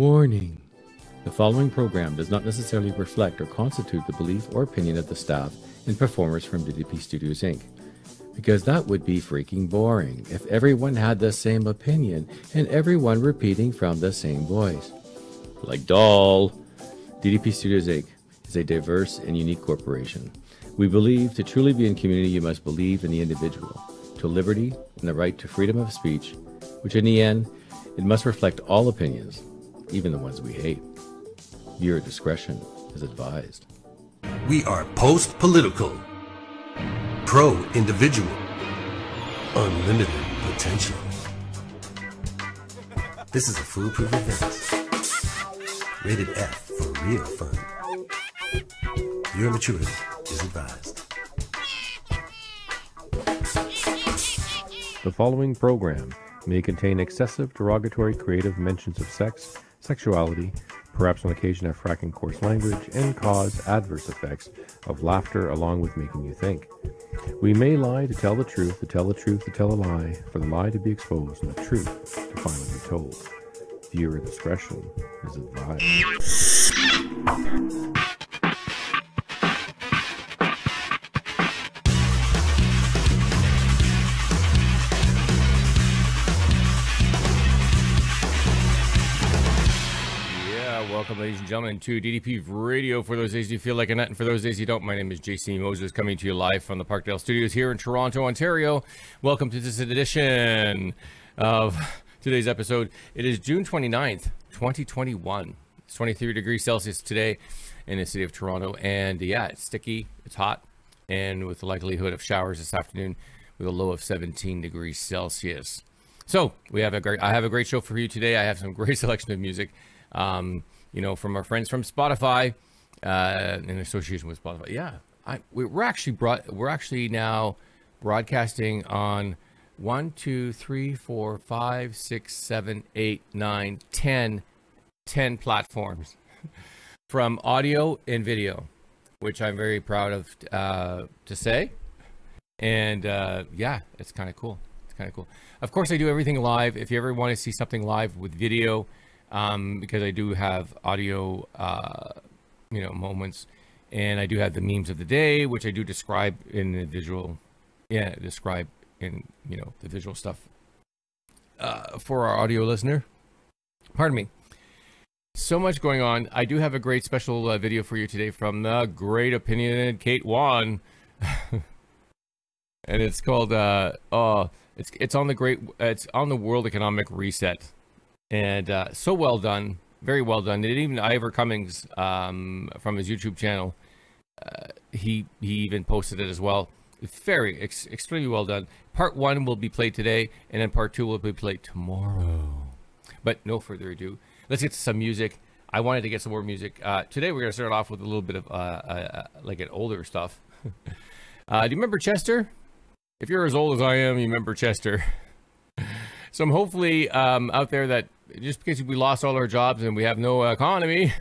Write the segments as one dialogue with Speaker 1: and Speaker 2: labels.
Speaker 1: Warning The following program does not necessarily reflect or constitute the belief or opinion of the staff and performers from DDP Studios Inc. Because that would be freaking boring if everyone had the same opinion and everyone repeating from the same voice. Like doll. DDP Studios Inc. is a diverse and unique corporation. We believe to truly be in community, you must believe in the individual, to liberty and the right to freedom of speech, which in the end, it must reflect all opinions, even the ones we hate. Viewer discretion is advised.
Speaker 2: We are post political, pro individual, unlimited potential. This is a foolproof event. Rated F for real fun. Your maturity is advised.
Speaker 3: The following program may contain excessive, derogatory, creative mentions of sex, sexuality, perhaps on occasion have fracking coarse language, and cause adverse effects of laughter along with making you think. We may lie to tell the truth, to tell the truth, to tell a lie, for the lie to be exposed, and the truth to finally be told. Viewer discretion is advised.
Speaker 4: Ladies and gentlemen, to DDP Radio. For those days you feel like a nut, and for those days you don't, my name is JC Moses, coming to you live from the Parkdale Studios here in Toronto, Ontario. Welcome to this edition of today's episode. It is June 29th, 2021. It's 23 degrees Celsius today in the city of Toronto, and yeah, it's sticky, it's hot, and with the likelihood of showers this afternoon with a low of 17 degrees Celsius. So we have a great. I have a great show for you today. I have some great selection of music, um, you know, from our friends from Spotify, uh, in association with Spotify. Yeah, I, we- we're actually brought. We're actually now broadcasting on one, two, three, four, five, six, seven, eight, nine, ten, ten platforms from audio and video, which I'm very proud of uh, to say. And uh, yeah, it's kind of cool. It's kind of cool. Of course, I do everything live. If you ever want to see something live with video, um, because I do have audio, uh, you know, moments, and I do have the memes of the day, which I do describe in the visual, yeah, describe in you know the visual stuff uh, for our audio listener. Pardon me. So much going on. I do have a great special uh, video for you today from the great opinionated Kate Wan. and it's called uh oh it's it's on the great it's on the world economic reset and uh so well done very well done. And even Ivor Cummins um from his youtube channel uh, he he even posted it as well. Very ex- extremely well done. Part one will be played today and then part two will be played tomorrow. But no further ado let's get to some music. I wanted to get some more music. Uh today we're gonna start off with a little bit of uh, uh like an older stuff. Uh do you remember chester? If you're as old as I am, you remember Chester. so I'm hopefully um, out there that just because we lost all our jobs and we have no economy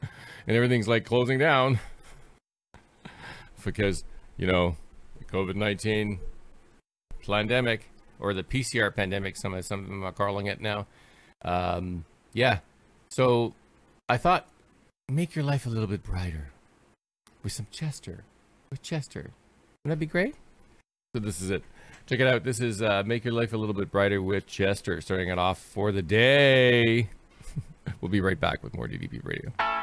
Speaker 4: and everything's like closing down because, you know, COVID 19 pandemic or the PCR pandemic, some some of them are calling it now. Um, yeah. So I thought, make your life a little bit brighter with some Chester. With Chester. Wouldn't that be great? So this is it. Check it out. This is uh, Make Your Life a Little Bit Brighter with Chester, starting it off for the day. we'll be right back with more DDP Radio.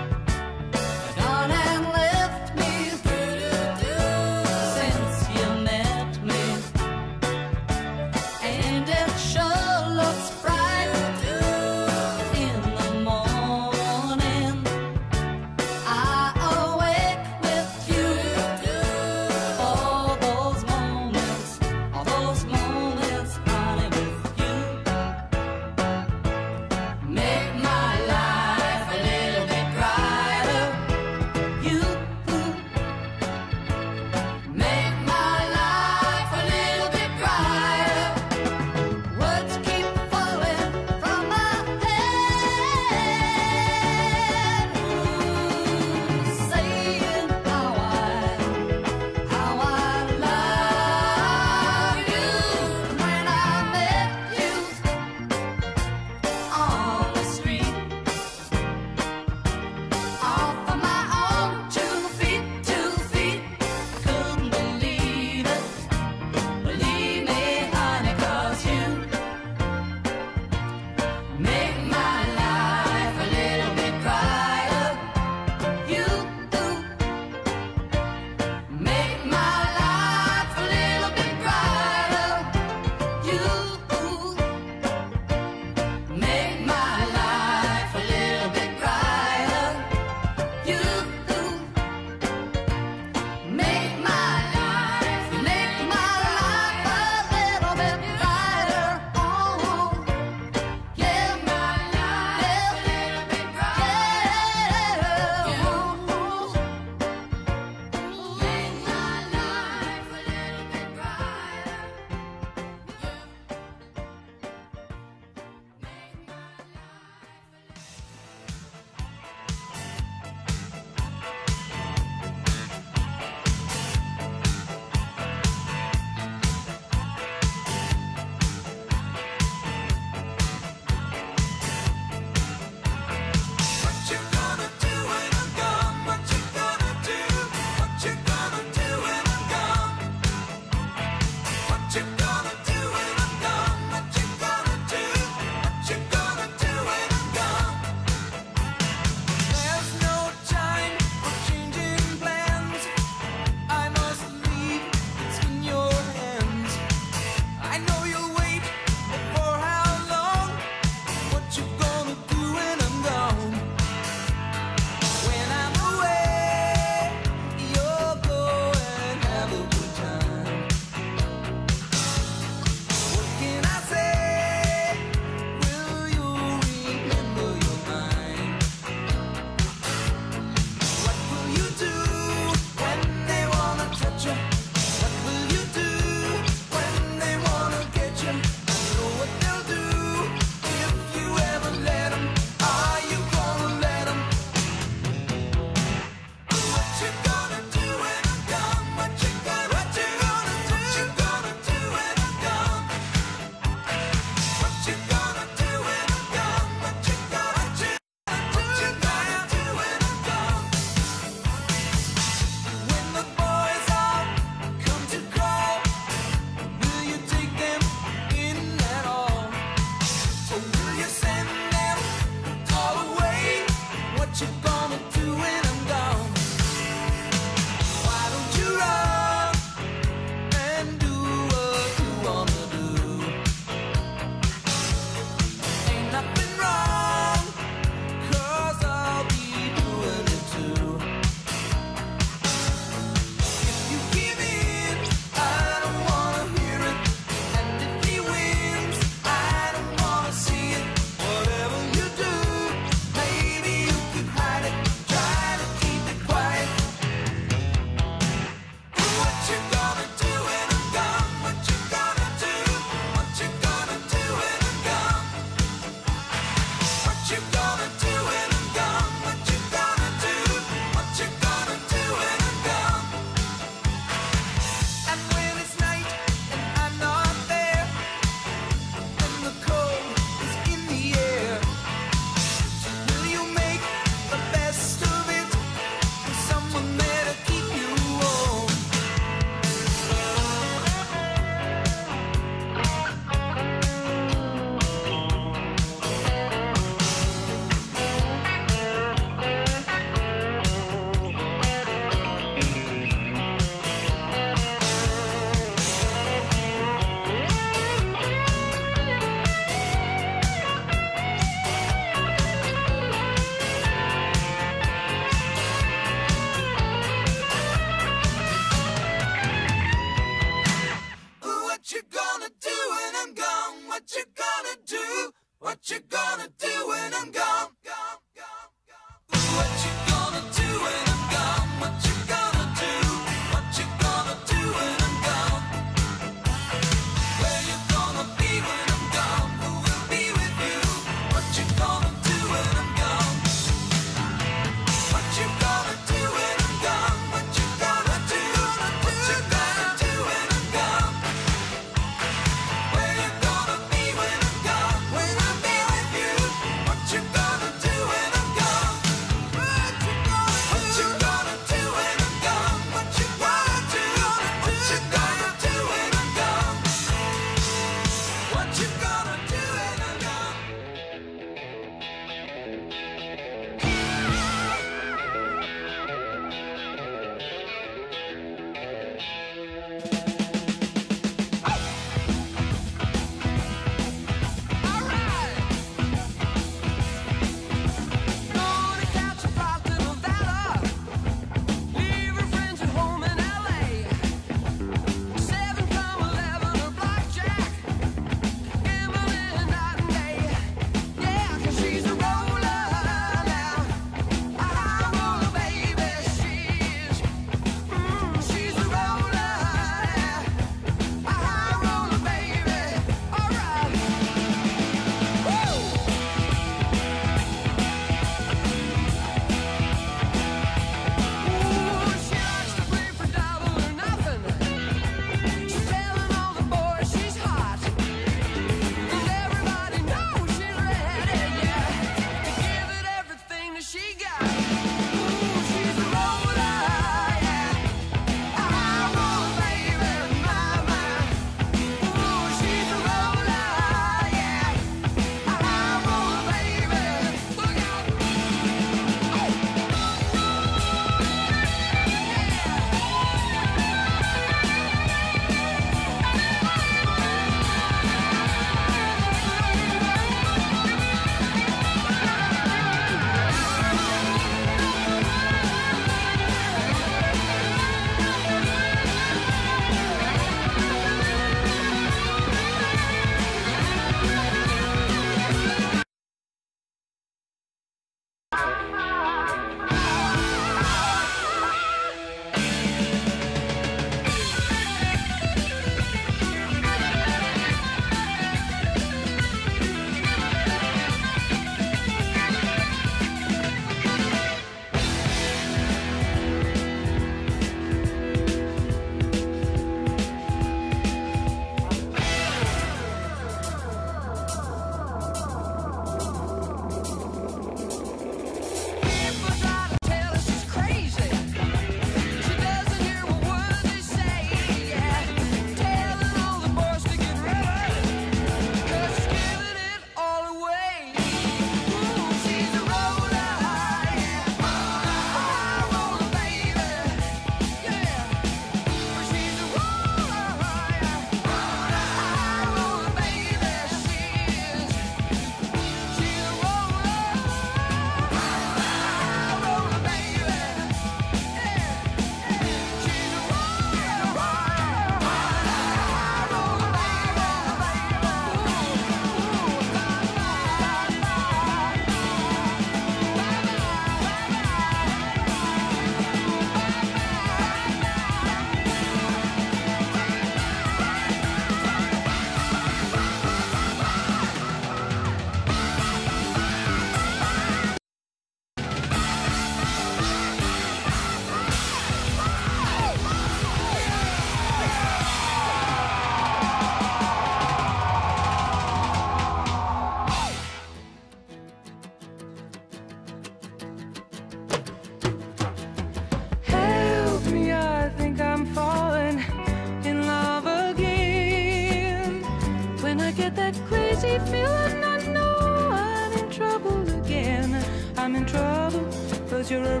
Speaker 5: Crazy feeling. I know I'm in trouble again. I'm in trouble, cause you're a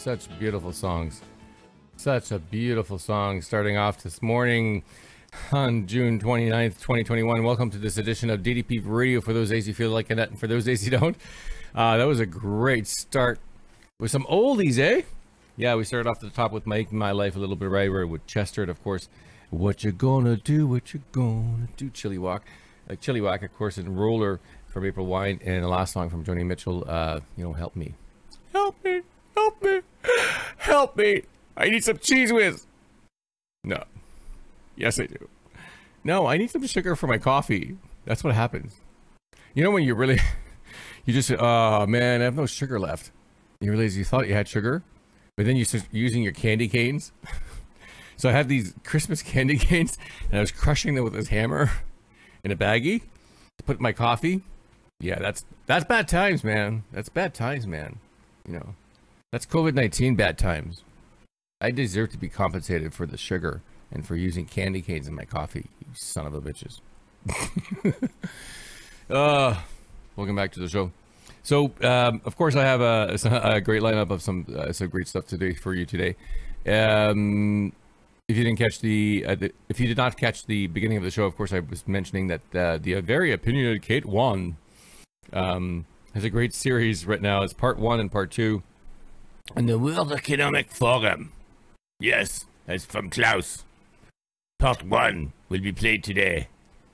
Speaker 5: such
Speaker 4: beautiful songs. Such a beautiful song starting off this morning on June 29th, 2021. Welcome to this edition of DDP Radio for those days you feel like a nut and for those days you don't. Uh, that was a great start with some oldies, eh? Yeah, we started off at the top with Making My Life a Little Bit Brighter with Chester, and of course, What You Gonna Do, What You Gonna Do, Chilliwack. Like Chilliwack, of course, and Roller from April Wine, and the last song from Joni Mitchell, uh, you know, Help Me. Help me, help me, help me. I need some Cheez Whiz. No. Yes, I do. No, I need some sugar for my coffee. That's what happens. You know when you really, you just, oh man, I have no sugar left. You realize you thought you had sugar, but then you start using your candy canes. so I had these Christmas candy canes, and I was crushing them with this hammer in a baggie to put my coffee. Yeah, that's that's bad times, man. That's bad times, man. You know, that's COVID nineteen bad times. I deserve to be compensated for the sugar and for using candy canes in my coffee. You son of a bitches. uh, welcome back to the show. So, um, of course, I have a, a great lineup of some uh, some great stuff today for you today. Um, if you didn't catch the, uh, the, if you did not catch the beginning of the show, of course, I was mentioning that uh, the very opinionated Kate Wan um, has a great series right now. It's part one and part two. And the World Economic Forum. Yes, that's from Klaus. Part one will be played today.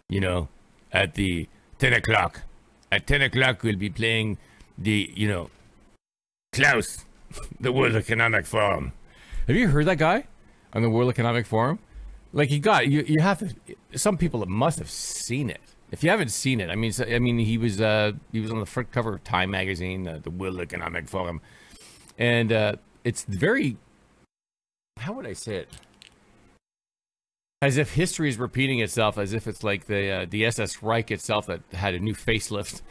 Speaker 4: You know, at the ten o'clock. At ten o'clock, we'll be playing the, you know, Klaus, the World Economic Forum. Have you heard that guy on the World Economic Forum? Like you got you, you have to. Some people must have seen it. If you haven't seen it, I mean, I mean, he was uh, he was on the front cover of Time magazine, uh, the World Economic Forum, and uh, it's very. How would I say it? As if history is repeating itself, as if it's like the uh, the SS Reich itself that had a new facelift.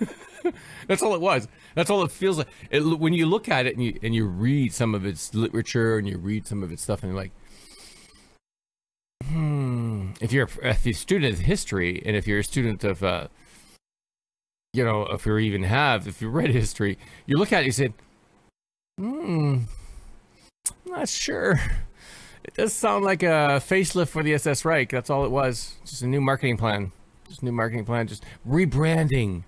Speaker 4: That's all it was. That's all it feels like. It, when you look at it and you and you read some of its literature and you read some of its stuff, and you're like, hmm. If you're if you're a student of history, and if you're a student of, uh, you know, if you even have, if you read history, you look at it, and you say, hmm, not sure. It does sound like a facelift for the SS Reich. That's all it was. Just a new marketing plan. Just new marketing plan. Just rebranding.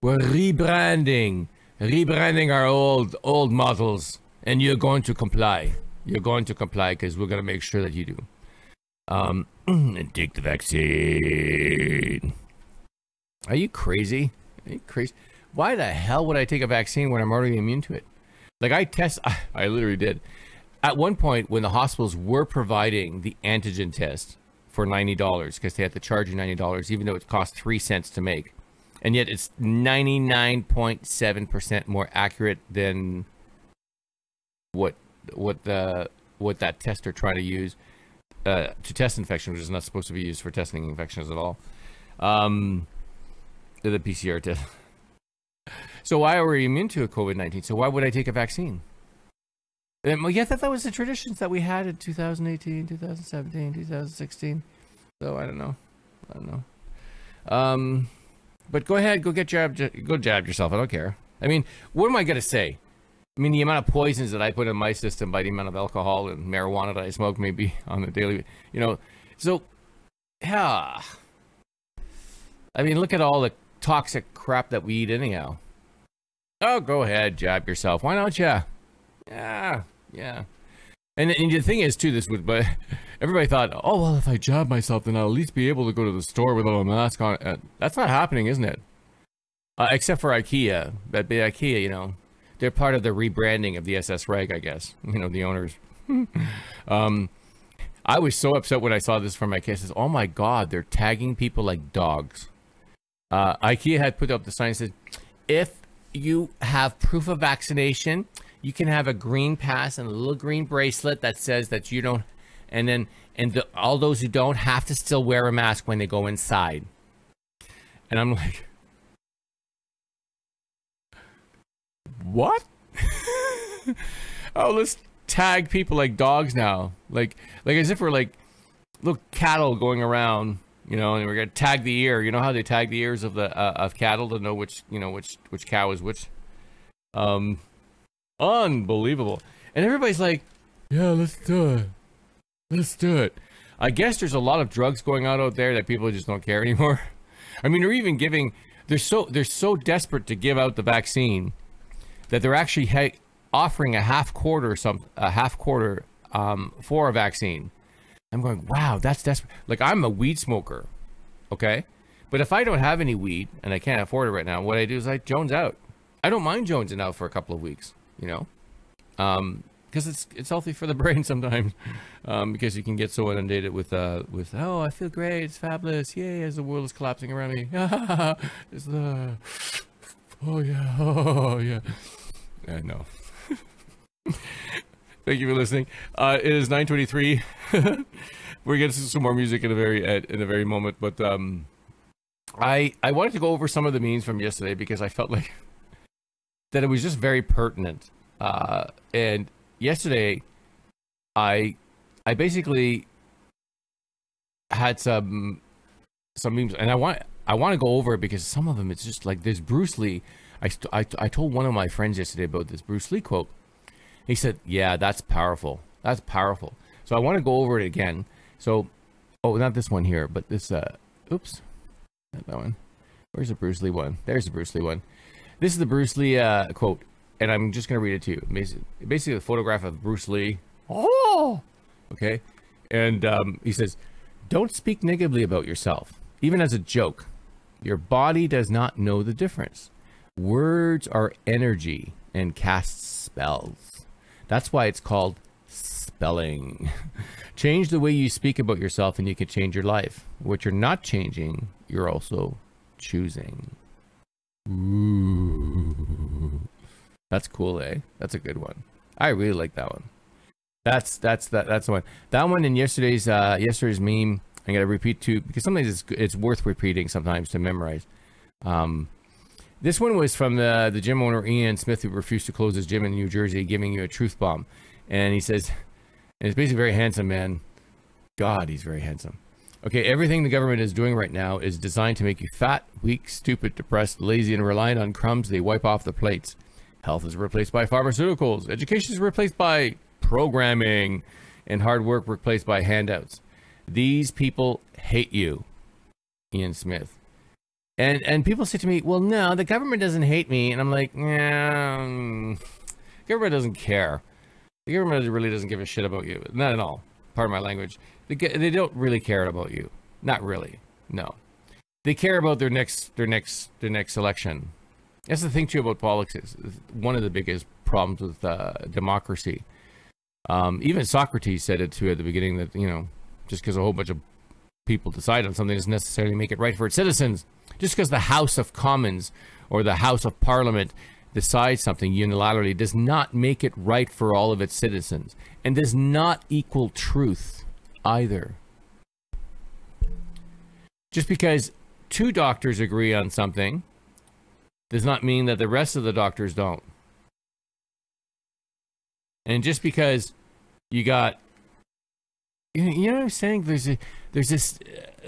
Speaker 4: We're rebranding, rebranding our old old models, and you're going to comply. You're going to comply because we're going to make sure that you do. Um, and take the vaccine. Are you crazy? Are you crazy? Why the hell would I take a vaccine when I'm already immune to it? Like I test, I, I literally did. At one point, when the hospitals were providing the antigen test for ninety dollars because they had to charge you ninety dollars, even though it cost three cents to make, and yet it's ninety nine point seven percent more accurate than what what the what that test are trying to use uh, to test infection, which is not supposed to be used for testing infections at all. Um, the PCR test. So why are we immune to COVID nineteen? So why would I take a vaccine? Um, well, yeah, I thought that was the traditions that we had in 2018, 2017, 2016. So I don't know. I don't know. Um, but go ahead, go get jabbed, go jab yourself. I don't care. I mean, what am I gonna say? I mean, the amount of poisons that I put in my system by the amount of alcohol and marijuana that I smoke, maybe on a daily, you know. So, yeah. I mean, look at all the toxic crap that we eat, anyhow. Oh, go ahead, jab yourself. Why don't you? Yeah, yeah. And, and the thing is, too, this would, but everybody thought, oh, well, if I jab myself, then I'll at least be able to go to the store without a mask on. Uh, that's not happening, isn't it? Uh, except for IKEA. But IKEA, you know, they're part of the rebranding of the SS Reg, I guess. You know, the owners. um, I was so upset when I saw this from my says, oh my God, they're tagging people like dogs. Uh, IKEA had put up the sign that if you have proof of vaccination, you can have a green pass and a little green bracelet that says that you don't, and then and the, all those who don't have to still wear a mask when they go inside. And I'm like, what? oh, let's tag people like dogs now, like like as if we're like little cattle going around, you know, and we're gonna tag the ear. You know how they tag the ears of the uh, of cattle to know which you know which which cow is which. Um, unbelievable. And everybody's like, yeah, let's do it. Let's do it. I guess there's a lot of drugs going on out there that people just don't care anymore. I mean, they're even giving. They're so they're so desperate to give out the vaccine that they're actually ha- offering a half quarter some a half quarter um, for a vaccine. I'm going, wow, that's desperate. Like I'm a weed smoker, okay, but if I don't have any weed and I can't afford it right now, what I do is I jones out. I don't mind jonesing out for a couple of weeks, you know, um, because it's it's healthy for the brain sometimes, um, because you can get so inundated with uh with oh I feel great, it's fabulous, yay, as the world is collapsing around me, it's the oh yeah, oh yeah, I know. Thank you for listening. Uh, it is 9:23. We're getting to some more music in a very in a very moment, but um, I I wanted to go over some of the memes from yesterday because I felt like that it was just very pertinent. Uh, and yesterday, I I basically had some some memes, and I want I want to go over it because some of them it's just like there's Bruce Lee. I, st- I I told one of my friends yesterday about this Bruce Lee quote. He said, "Yeah, that's powerful. That's powerful." So I want to go over it again. So, oh, not this one here, but this. Uh, oops, not that one. Where's the Bruce Lee one? There's the Bruce Lee one. This is the Bruce Lee uh, quote, and I'm just gonna read it to you. Basically, basically a photograph of Bruce Lee. Oh, okay, and um, he says, "Don't speak negatively about yourself, even as a joke. Your body does not know the difference. Words are energy and cast spells. That's why it's called spelling. change the way you speak about yourself and you can change your life. What you're not changing, you're also choosing. Ooh. That's cool, eh? That's a good one. I really like that one. That's that's that that's the one. That one in yesterday's uh yesterday's meme. I'm gonna repeat too because sometimes it's it's worth repeating sometimes to memorize. Um, this one was from the the gym owner Ian Smith who refused to close his gym in New Jersey, giving you a truth bomb, and he says, and it's basically very handsome man. God, he's very handsome. Okay, everything the government is doing right now is designed to make you fat, weak, stupid, depressed, lazy, and reliant on crumbs they wipe off the plates. Health is replaced by pharmaceuticals. Education is replaced by programming. And hard work replaced by handouts. These people hate you, Ian Smith. And and people say to me, well, no, the government doesn't hate me. And I'm like, nah, mm, government doesn't care. The government really doesn't give a shit about you. Not at all. Pardon my language. They, they don't really care about you. Not really. No. They care about their next their next their next election. That's the thing too about politics. One of the biggest problems with uh, democracy. Um, even Socrates said it too at the beginning that you know just because a whole bunch of people decide on something doesn't necessarily make it right for its citizens. Just because the House of Commons or the House of Parliament decides something unilaterally does not make it right for all of its citizens and does not equal truth either. Just because two doctors agree on something does not mean that the rest of the doctors don't. And just because you got you know, what I'm saying? There's a there's this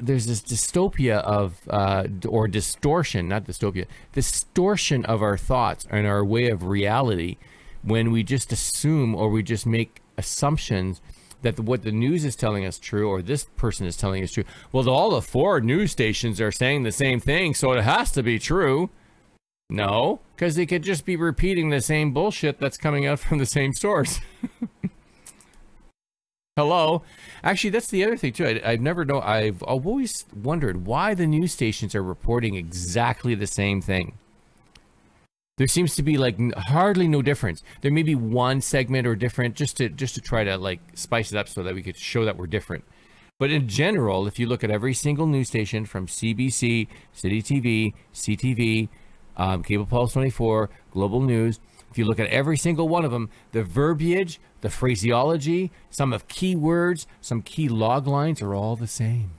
Speaker 4: there's this dystopia of uh, or distortion, not dystopia, distortion of our thoughts and our way of reality when we just assume or we just make assumptions that the, what the news is telling us true or this person is telling us true. Well, all the four news stations are saying the same thing, so it has to be true. No, because they could just be repeating the same bullshit that's coming out from the same source. Hello. Actually, that's the other thing too. I, I've never know. I've, I've always wondered why the news stations are reporting exactly the same thing. There seems to be like hardly no difference. There may be one segment or different, just to just to try to like spice it up so that we could show that we're different. But in general, if you look at every single news station from CBC, City TV, CTV, um, Cable Pulse 24, Global News, if you look at every single one of them, the verbiage, the phraseology, some of key words, some key log lines are all the same.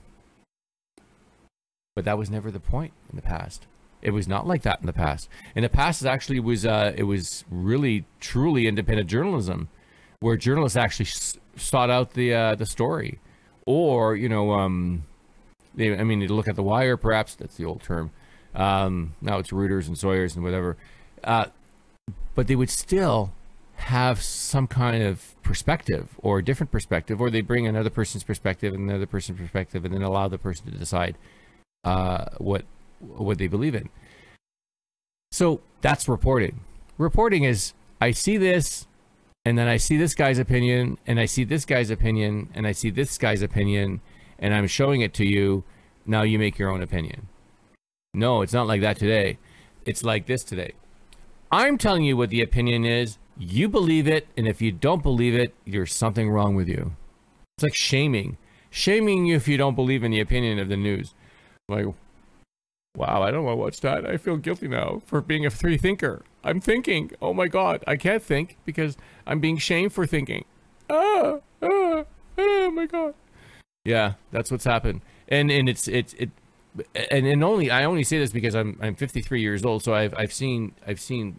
Speaker 4: But that was never the point in the past. It was not like that in the past. In the past, it actually was. Uh, it was really, truly independent journalism, where journalists actually sought out the uh, the story, or you know, um, they, I mean, you look at the wire, perhaps that's the old term. Um, now it's Reuters and Sawyer's and whatever. Uh, but they would still have some kind of perspective or a different perspective, or they bring another person's perspective and another person's perspective, and then allow the person to decide uh, what what they believe in. So that's reporting. Reporting is I see this, and then I see this guy's opinion, and I see this guy's opinion, and I see this guy's opinion, and I'm showing it to you. Now you make your own opinion. No, it's not like that today. It's like this today. I'm telling you what the opinion is. You believe it, and if you don't believe it, there's something wrong with you. It's like shaming, shaming you if you don't believe in the opinion of the news. Like, wow, I don't want to watch that. I feel guilty now for being a free thinker. I'm thinking. Oh my God, I can't think because I'm being shamed for thinking. Ah, ah, oh my God. Yeah, that's what's happened, and and it's it's it, and and only I only say this because I'm I'm 53 years old, so I've I've seen I've seen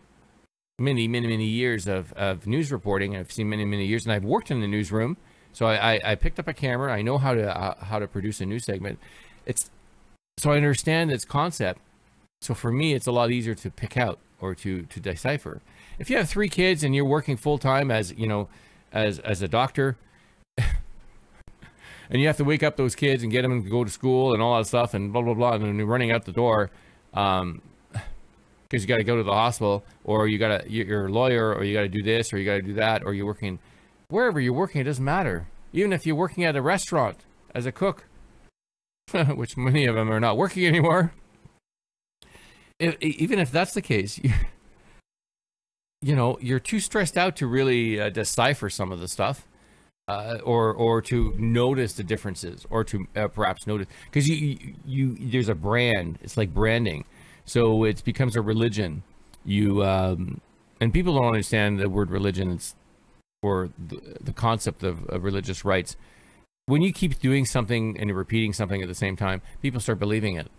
Speaker 4: many many many years of of news reporting. I've seen many many years, and I've worked in the newsroom, so I I, I picked up a camera. I know how to uh, how to produce a news segment. It's so I understand its concept. So for me, it's a lot easier to pick out or to to decipher. If you have three kids and you're working full time as you know, as as a doctor, and you have to wake up those kids and get them to go to school and all that stuff and blah blah blah, and you're running out the door, um, because you got to go to the hospital or you got to you're a lawyer or you got to do this or you got to do that or you're working wherever you're working. It doesn't matter. Even if you're working at a restaurant as a cook, which many of them are not working anymore. If, even if that's the case, you, you know, you're too stressed out to really uh, decipher some of the stuff. Uh, or or to notice the differences, or to uh, perhaps notice because you, you you there's a brand. It's like branding, so it becomes a religion. You um, and people don't understand the word religion. It's or the, the concept of, of religious rites. When you keep doing something and repeating something at the same time, people start believing it.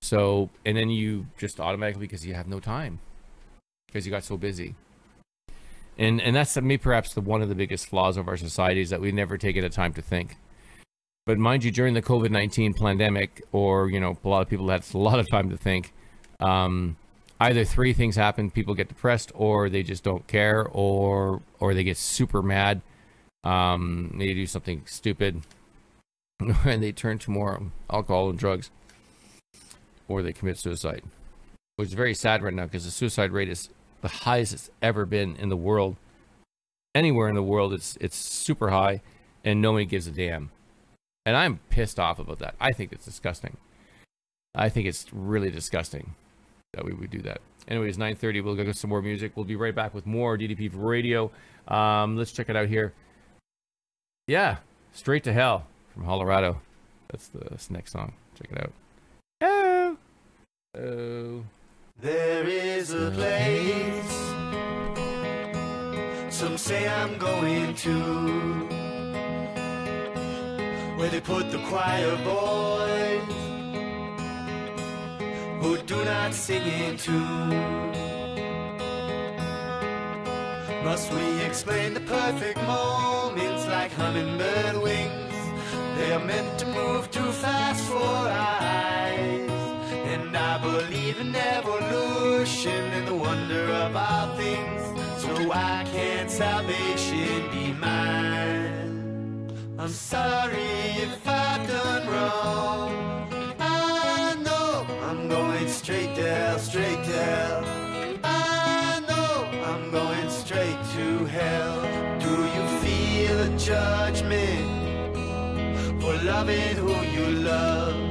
Speaker 4: So and then you just automatically because you have no time because you got so busy and and that's me perhaps the one of the biggest flaws of our society is that we've never taken the time to think. But mind you during the covid-19 pandemic or you know a lot of people had a lot of time to think um, either three things happen people get depressed or they just don't care or or they get super mad. Um, they do something stupid and they turn to more alcohol and drugs or they commit suicide which is very sad right now because the suicide rate is the highest it's ever been in the world. Anywhere in the world, it's it's super high, and nobody gives a damn. And I'm pissed off about that. I think it's disgusting. I think it's really disgusting that we would do that. Anyways, 9:30. We'll go get some more music. We'll be right back with more DDP Radio. Um, let's check it out here. Yeah, straight to hell from Colorado. That's the that's the next song. Check it out. Oh, oh.
Speaker 6: There is a place some say I'm going to where they put the choir boys who do not sing in tune. Must we explain the perfect moments like hummingbird wings? They are meant to move too fast for our eyes. And I believe in and the wonder of all things. So why can't salvation be mine? I'm sorry if I've done wrong. I know I'm going straight to hell, straight to hell. I know I'm going straight to hell. Do you feel a judgment for loving who you love?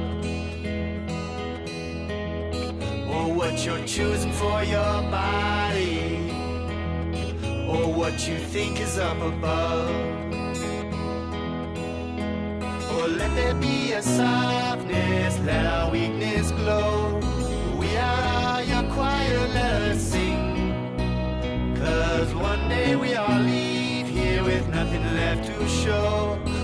Speaker 6: What you're choosing for your body, or what you think is up above. Or let there be a softness, let our weakness glow. We are your choir, let us sing. Cause one day we all leave here with nothing left to show.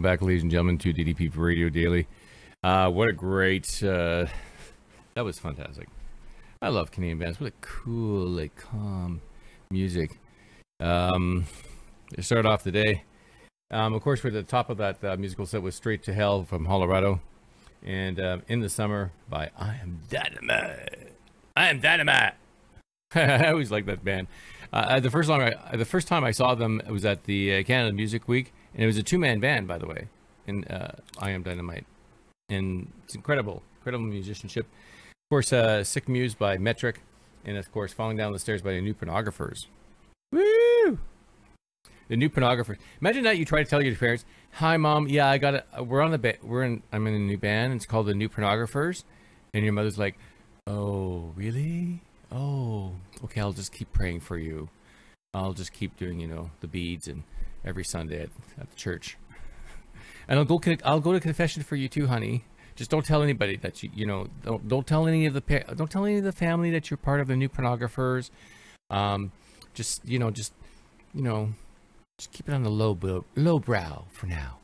Speaker 4: Welcome back, ladies and gentlemen, to DDP Radio Daily. Uh, what a great. Uh, that was fantastic. I love Canadian bands. What a cool, like, calm music. Um, to start off the day, um, of course, we're at the top of that uh, musical set was Straight to Hell from Colorado. And um, In the Summer by I Am Dynamite. I Am Dynamite. I always like that band. Uh, the first time I, the first time I saw them was at the uh, Canada Music Week, and it was a two man band, by the way. And uh, I Am Dynamite, and it's incredible, incredible musicianship. Of course, uh, Sick Muse by Metric, and of course, Falling Down the Stairs by the New Pornographers. Woo! The New Pornographers. Imagine that you try to tell your parents, "Hi, mom. Yeah, I got it. We're on the ba- we're in. I'm in a new band. It's called the New Pornographers," and your mother's like, "Oh, really? Oh, okay. I'll just keep praying for you. I'll just keep doing, you know, the beads and every Sunday at, at the church, and I'll go. I'll go to confession for you too, honey. Just don't tell anybody that you, you know, don't don't tell any of the don't tell any of the family that you're part of the New Pornographers. Um, just you know, just you know, just keep it on the low low brow for now.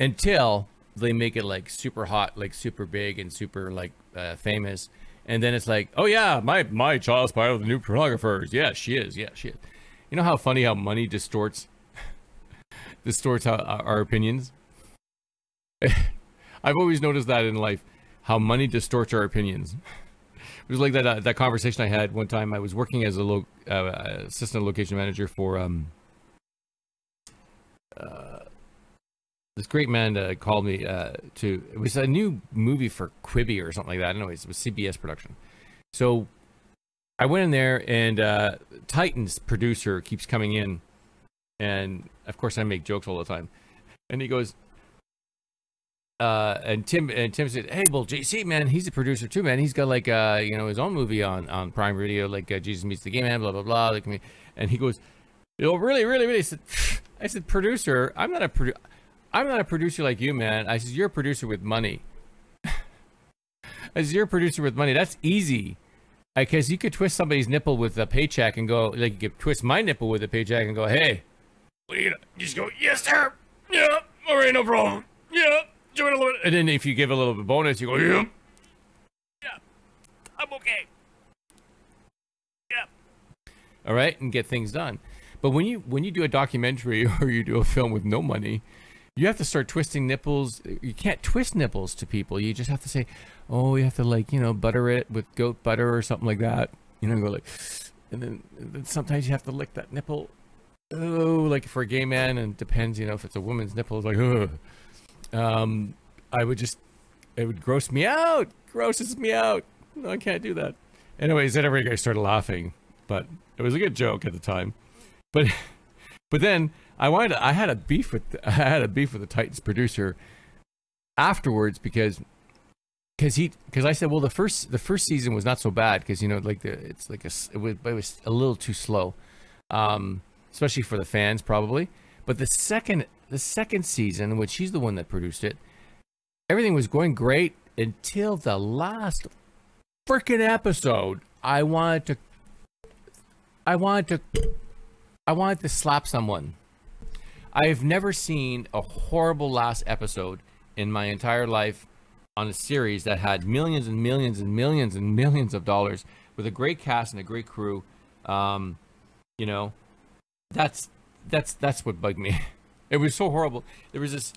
Speaker 4: Until they make it like super hot, like super big and super like uh, famous, and then it's like, oh yeah, my my child's part of the new pornographers. Yeah, she is. Yeah, she is. You know how funny how money distorts distorts how, our opinions. I've always noticed that in life, how money distorts our opinions. It was like that uh, that conversation I had one time. I was working as a lo- uh, assistant location manager for um, uh, this great man uh, called me uh, to. It was a new movie for Quibi or something like that. Anyways, it was CBS production. So I went in there, and uh, Titan's producer keeps coming in, and of course I make jokes all the time, and he goes. Uh, and Tim and Tim said, "Hey, well, JC, man, he's a producer too, man. He's got like uh, you know, his own movie on on Prime Video, like uh, Jesus Meets the Game Man, blah blah blah." Like me, and he goes, "Oh, really, really, really?" I said, "I said, producer, I'm not a produ- I'm not a producer like you, man. I said, you're a producer with money. I said, you're a producer with money. That's easy. Because you could twist somebody's nipple with a paycheck and go, like, you could twist my nipple with a paycheck and go, hey, what are you gonna, you just go, yes, sir. Yeah, all right, no problem. Yeah, do it a little. And then if you give a little bit bonus, you go, yeah. Yeah, I'm okay. Yeah. All right, and get things done. But when you when you do a documentary or you do a film with no money, you have to start twisting nipples. You can't twist nipples to people. You just have to say, "Oh, you have to like you know butter it with goat butter or something like that." You know, go like, and then, and then sometimes you have to lick that nipple. Oh, like for a gay man, and depends. You know, if it's a woman's nipple, it's like. Um, I would just, it would gross me out. Grosses me out. No, I can't do that. Anyways, then everybody started laughing, but it was a good joke at the time. But but then I wanted to, I had a beef with I had a beef with the Titans producer afterwards because because he because I said well the first the first season was not so bad because you know like the it's like a it was, it was a little too slow um especially for the fans probably but the second the second season which he's the one that produced it everything was going great until the last freaking episode I wanted to I wanted to I wanted to slap someone. I've never seen a horrible last episode in my entire life on a series that had millions and millions and millions and millions of dollars with a great cast and a great crew. Um, you know, that's that's that's what bugged me. It was so horrible. There was this.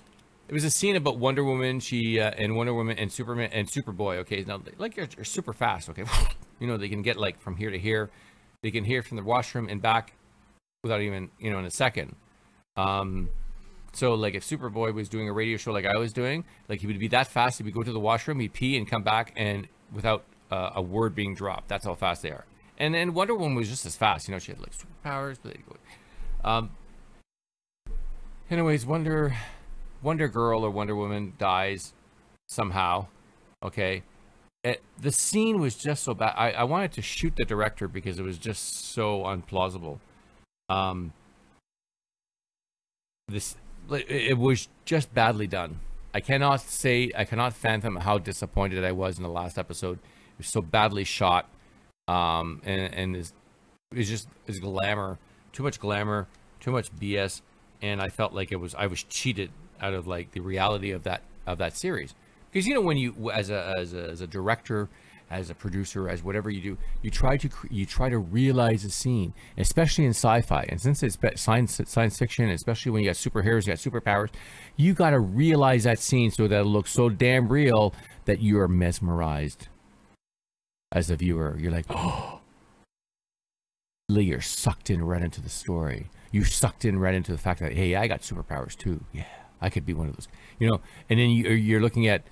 Speaker 4: It was a scene about Wonder Woman. She uh, and Wonder Woman and Superman and Superboy. Okay, now like you're, you're super fast. Okay, you know they can get like from here to here. They can hear from the washroom and back without even you know in a second. Um, so like if Superboy was doing a radio show like I was doing, like he would be that fast. He would go to the washroom, he'd pee and come back, and without uh, a word being dropped. That's how fast they are. And then Wonder Woman was just as fast. You know, she had like superpowers. But go. Um. Anyways, Wonder, Wonder Girl or Wonder Woman dies somehow. Okay. It, the scene was just so bad. I, I wanted to shoot the director because it was just so unplausible. Um, this it was just badly done. I cannot say I cannot fathom how disappointed I was in the last episode. It was so badly shot, um, and and is it's just is glamour, too much glamour, too much BS, and I felt like it was I was cheated out of like the reality of that of that series because you know when you as a as a, as a director as a producer as whatever you do you try to you try to realize a scene especially in sci-fi and since it's science science fiction especially when you got superheroes you got superpowers you got to realize that scene so that it looks so damn real that you are mesmerized as a viewer you're like oh you're sucked in right into the story. You're sucked in right into the fact that hey, I got superpowers too. Yeah, I could be one of those. You know, and then you, you're looking at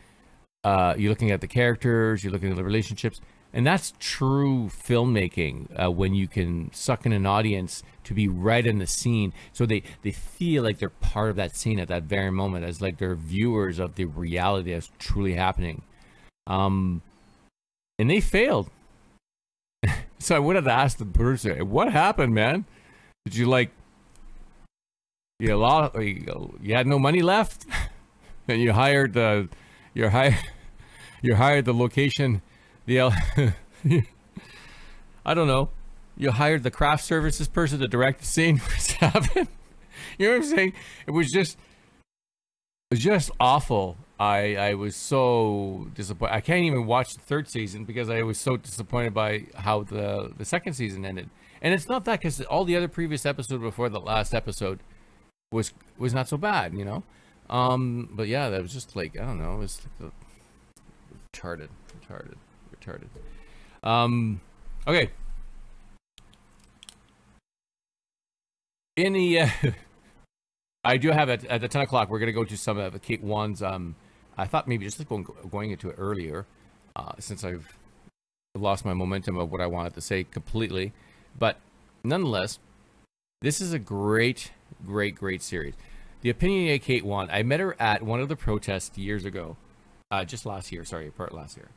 Speaker 4: uh, you're looking at the characters, you're looking at the relationships, and that's true filmmaking uh, when you can suck in an audience to be right in the scene, so they they feel like they're part of that scene at that very moment, as like they're viewers of the reality that's truly happening. Um, and they failed. So I would have asked the producer, what happened, man? Did you like, you lost, you, you had no money left, and you hired the, you hired, You're hired the location, the, L- I don't know, you hired the craft services person to direct the scene. What's happened? You know what I'm saying? It was just, it was just awful. I I was so disappointed. I can't even watch the third season because I was so disappointed by how the the second season ended. And it's not that because all the other previous episode before the last episode was was not so bad, you know. Um, but yeah, that was just like I don't know, it was like a, retarded, retarded, retarded. Um, okay. In the, uh, I do have at, at the ten o'clock. We're gonna go to some of the Kate Wan's um I thought maybe just going, going into it earlier, uh, since I've lost my momentum of what I wanted to say completely. But nonetheless, this is a great, great, great series. The Opinionated Kate Wan, I met her at one of the protests years ago, uh, just last year, sorry, part last year.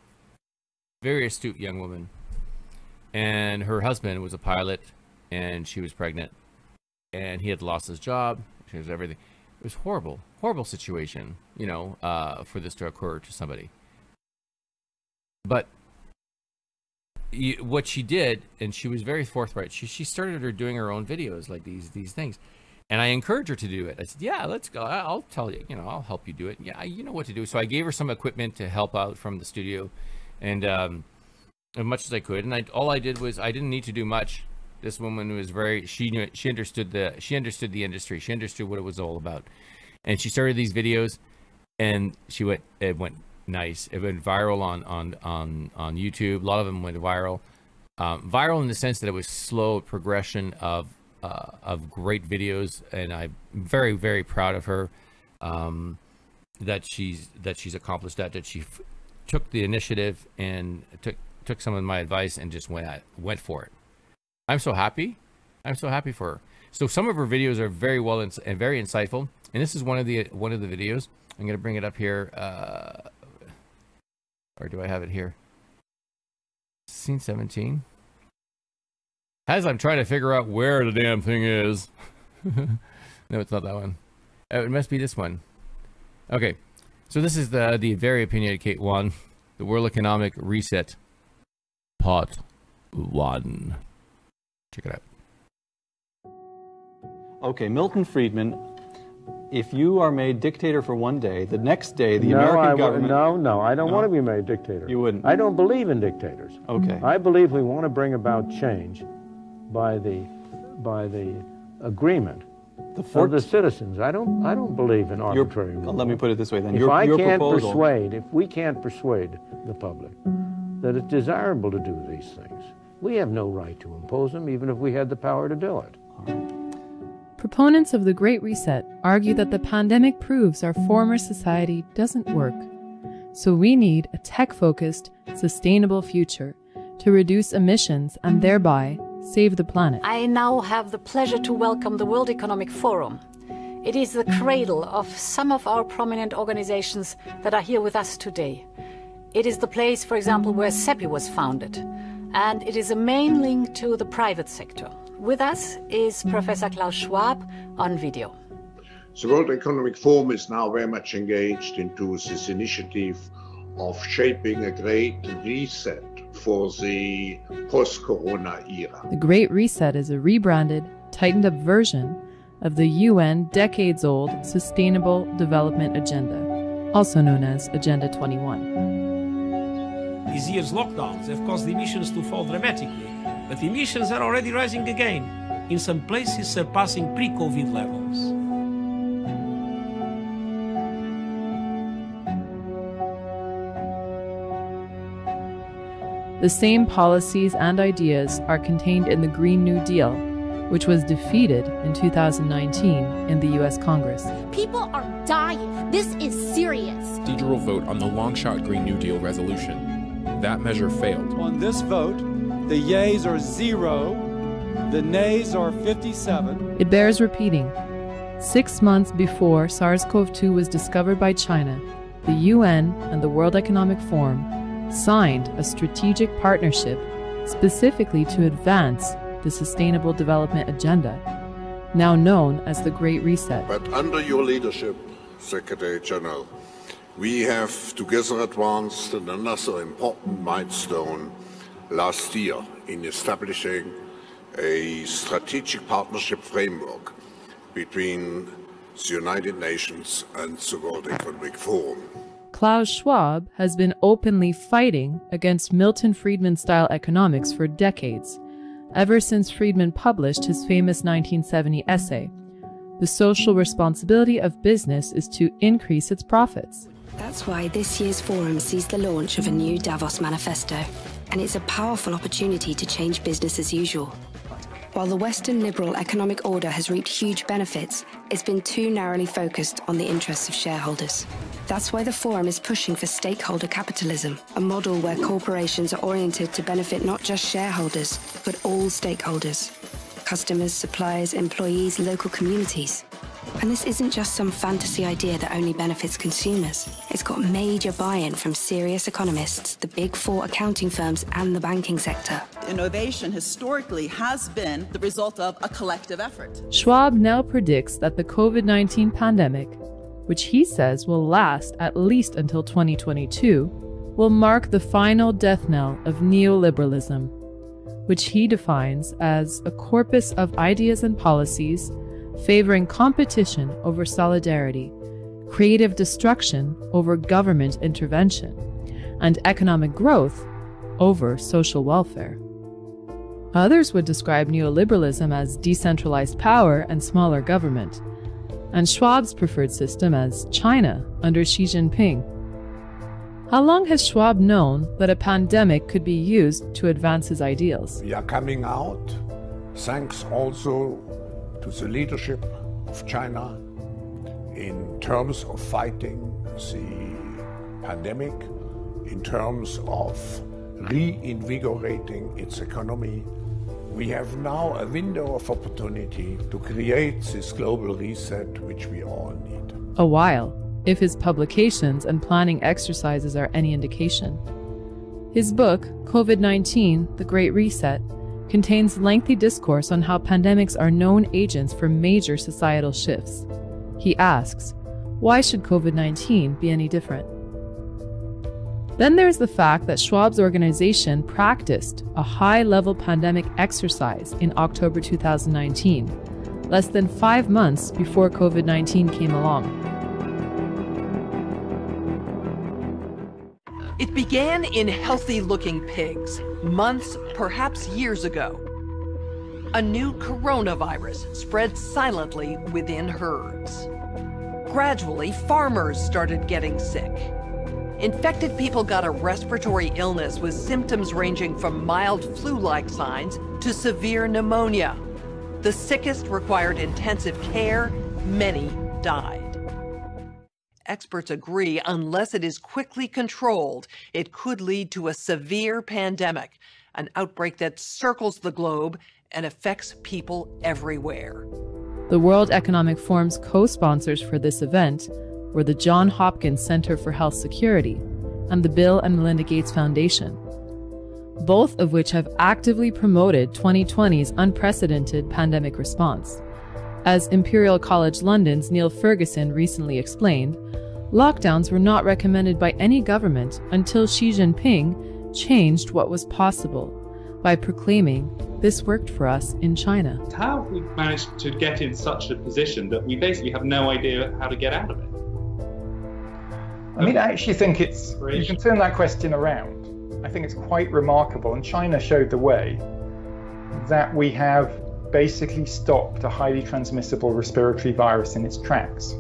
Speaker 4: Very astute young woman. And her husband was a pilot, and she was pregnant, and he had lost his job. She was everything. It was horrible, horrible situation, you know, uh, for this to occur to somebody. But what she did, and she was very forthright. She she started her doing her own videos like these these things, and I encouraged her to do it. I said, "Yeah, let's go. I'll tell you. You know, I'll help you do it. Yeah, you know what to do." So I gave her some equipment to help out from the studio, and um, as much as I could. And I all I did was I didn't need to do much. This woman was very she knew she understood the she understood the industry. She understood what it was all about, and she started these videos, and she went it went nice. It went viral on on on on YouTube. A lot of them went viral. Um, viral in the sense that it was slow progression of uh, of great videos, and I'm very very proud of her um, that she's that she's accomplished that. That she f- took the initiative and took took some of my advice and just went at, went for it. I'm so happy. I'm so happy for her. So some of her videos are very well ins- and very insightful, and this is one of the one of the videos. I'm gonna bring it up here, uh, or do I have it here? Scene 17. As I'm trying to figure out where the damn thing is. no, it's not that one. Oh, it must be this one. Okay, so this is the the very opinionated Kate Wan, the World Economic Reset, Part One. Check it out.
Speaker 7: Okay, Milton Friedman, if you are made dictator for one day, the next day the
Speaker 8: no,
Speaker 7: American
Speaker 8: I, wa-
Speaker 7: government.
Speaker 8: no, no, I don't
Speaker 7: No?
Speaker 8: want to be made dictator.
Speaker 7: You wouldn't?
Speaker 8: I don't believe in dictators.
Speaker 7: Okay.
Speaker 8: I believe we want to bring about change by the by the agreement
Speaker 7: The
Speaker 8: of
Speaker 7: four-
Speaker 8: the citizens. I don't I don't believe in arbitrary rule.
Speaker 7: let me put it this way then.
Speaker 8: If
Speaker 7: your,
Speaker 8: I
Speaker 7: your
Speaker 8: can't
Speaker 7: proposal,
Speaker 8: persuade, if we can't persuade the public that it's desirable to do these things, we have no right to impose them, even if we had the power to do it.
Speaker 9: Proponents of the Great Reset argue that the pandemic proves our former society doesn't work. So we need a tech focused, sustainable future to reduce emissions and thereby save the planet.
Speaker 10: I now have the pleasure to welcome the World Economic Forum. It is the cradle of some of our prominent organizations that are here with us today. It is the place, for example, where CEPI was founded, and it is a main link to the private sector. With us is Professor Klaus Schwab on video.
Speaker 11: The World Economic Forum is now very much engaged into this initiative of shaping a great reset for the post corona era.
Speaker 9: The Great Reset is a rebranded, tightened up version of the UN decades old Sustainable Development Agenda, also known as Agenda 21.
Speaker 12: These year's lockdowns have caused emissions to fall dramatically, but emissions are already rising again, in some places surpassing pre COVID levels.
Speaker 9: The same policies and ideas are contained in the Green New Deal, which was defeated in 2019 in the US Congress.
Speaker 13: People are dying. This is serious.
Speaker 14: Procedural vote on the Longshot Green New Deal resolution. That measure failed.
Speaker 15: On this vote, the yeas are zero, the nays are 57.
Speaker 9: It bears repeating. Six months before SARS CoV 2 was discovered by China, the UN and the World Economic Forum signed a strategic partnership specifically to advance the Sustainable Development Agenda, now known as the Great Reset.
Speaker 11: But under your leadership, Secretary General, we have together advanced another important milestone last year in establishing a strategic partnership framework between the United Nations and the World Economic Forum.
Speaker 9: Klaus Schwab has been openly fighting against Milton Friedman style economics for decades, ever since Friedman published his famous 1970 essay, The Social Responsibility of Business is to Increase Its Profits.
Speaker 16: That's why this year's forum sees the launch of a new Davos manifesto, and it's a powerful opportunity to change business as usual. While the Western liberal economic order has reaped huge benefits, it's been too narrowly focused on the interests of shareholders. That's why the forum is pushing for stakeholder capitalism, a model where corporations are oriented to benefit not just shareholders, but all stakeholders customers, suppliers, employees, local communities. And this isn't just some fantasy idea that only benefits consumers. It's got major buy in from serious economists, the big four accounting firms, and the banking sector.
Speaker 17: Innovation historically has been the result of a collective effort.
Speaker 9: Schwab now predicts that the COVID 19 pandemic, which he says will last at least until 2022, will mark the final death knell of neoliberalism, which he defines as a corpus of ideas and policies favoring competition over solidarity, creative destruction over government intervention, and economic growth over social welfare. Others would describe neoliberalism as decentralized power and smaller government, and Schwab's preferred system as China under Xi Jinping. How long has Schwab known that a pandemic could be used to advance his ideals?
Speaker 11: We are coming out, thanks also to the leadership of China in terms of fighting the pandemic, in terms of reinvigorating its economy. We have now a window of opportunity to create this global reset which we all need.
Speaker 9: A while, if his publications and planning exercises are any indication. His book, COVID 19 The Great Reset, contains lengthy discourse on how pandemics are known agents for major societal shifts. He asks, why should COVID 19 be any different? Then there's the fact that Schwab's organization practiced a high level pandemic exercise in October 2019, less than five months before COVID 19 came along.
Speaker 18: It began in healthy looking pigs, months, perhaps years ago. A new coronavirus spread silently within herds. Gradually, farmers started getting sick. Infected people got a respiratory illness with symptoms ranging from mild flu like signs to severe pneumonia. The sickest required intensive care, many died. Experts agree unless it is quickly controlled, it could lead to a severe pandemic, an outbreak that circles the globe and affects people everywhere.
Speaker 9: The World Economic Forum's co sponsors for this event were the John Hopkins Center for Health Security and the Bill and Melinda Gates Foundation, both of which have actively promoted 2020's unprecedented pandemic response. As Imperial College London's Neil Ferguson recently explained, lockdowns were not recommended by any government until Xi Jinping changed what was possible by proclaiming this worked for us in China.
Speaker 19: How have we managed to get in such a position that we basically have no idea how to get out of it?
Speaker 20: I mean, I actually think it's, you can turn that question around. I think it's quite remarkable, and China showed the way that we have basically stopped a highly transmissible respiratory virus in its tracks.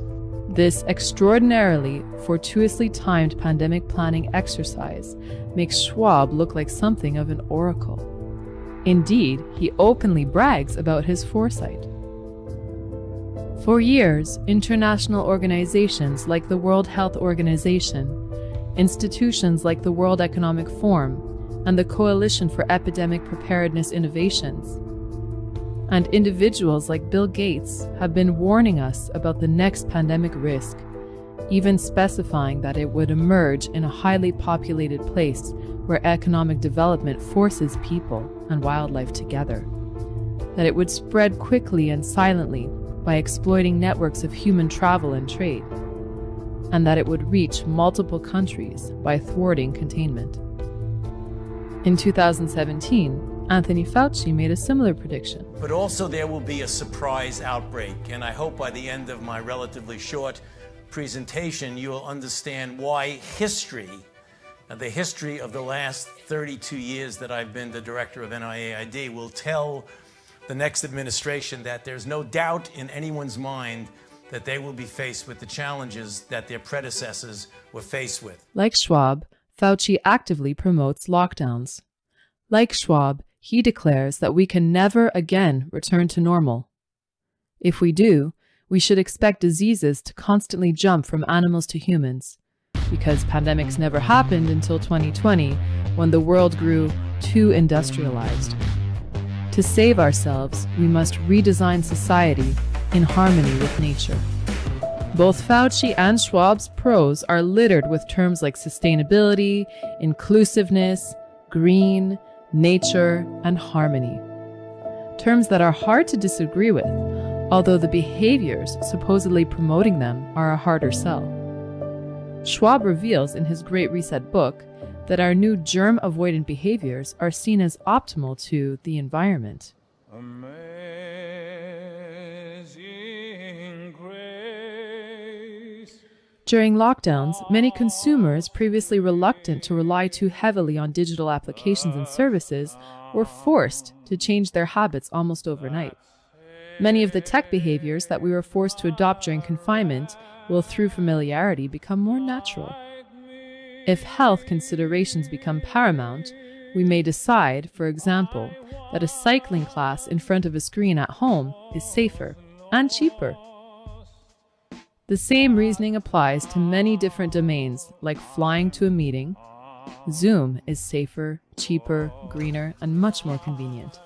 Speaker 9: This extraordinarily fortuitously timed pandemic planning exercise makes Schwab look like something of an oracle. Indeed, he openly brags about his foresight. For years, international organizations like the World Health Organization, institutions like the World Economic Forum, and the Coalition for Epidemic Preparedness Innovations, and individuals like Bill Gates have been warning us about the next pandemic risk, even specifying that it would emerge in a highly populated place where economic development forces people and wildlife together, that it would spread quickly and silently by exploiting networks of human travel and trade, and that it would reach multiple countries by thwarting containment. In 2017, Anthony Fauci made a similar prediction.
Speaker 21: But also, there will be a surprise outbreak, and I hope by the end of my relatively short presentation, you will understand why history, uh, the history of the last 32 years that I've been the director of NIAID, will tell the next administration that there's no doubt in anyone's mind that they will be faced with the challenges that their predecessors were faced with.
Speaker 9: Like Schwab, Fauci actively promotes lockdowns. Like Schwab, he declares that we can never again return to normal. If we do, we should expect diseases to constantly jump from animals to humans, because pandemics never happened until 2020 when the world grew too industrialized. To save ourselves, we must redesign society in harmony with nature. Both Fauci and Schwab's prose are littered with terms like sustainability, inclusiveness, green, nature, and harmony. Terms that are hard to disagree with, although the behaviors supposedly promoting them are a harder sell. Schwab reveals in his Great Reset book that our new germ avoidant behaviors are seen as optimal to the environment. During lockdowns, many consumers previously reluctant to rely too heavily on digital applications and services were forced to change their habits almost overnight. Many of the tech behaviors that we were forced to adopt during confinement will, through familiarity, become more natural. If health considerations become paramount, we may decide, for example, that a cycling class in front of a screen at home is safer and cheaper. The same reasoning applies to many different domains, like flying to a meeting. Zoom is safer, cheaper, greener, and much more convenient.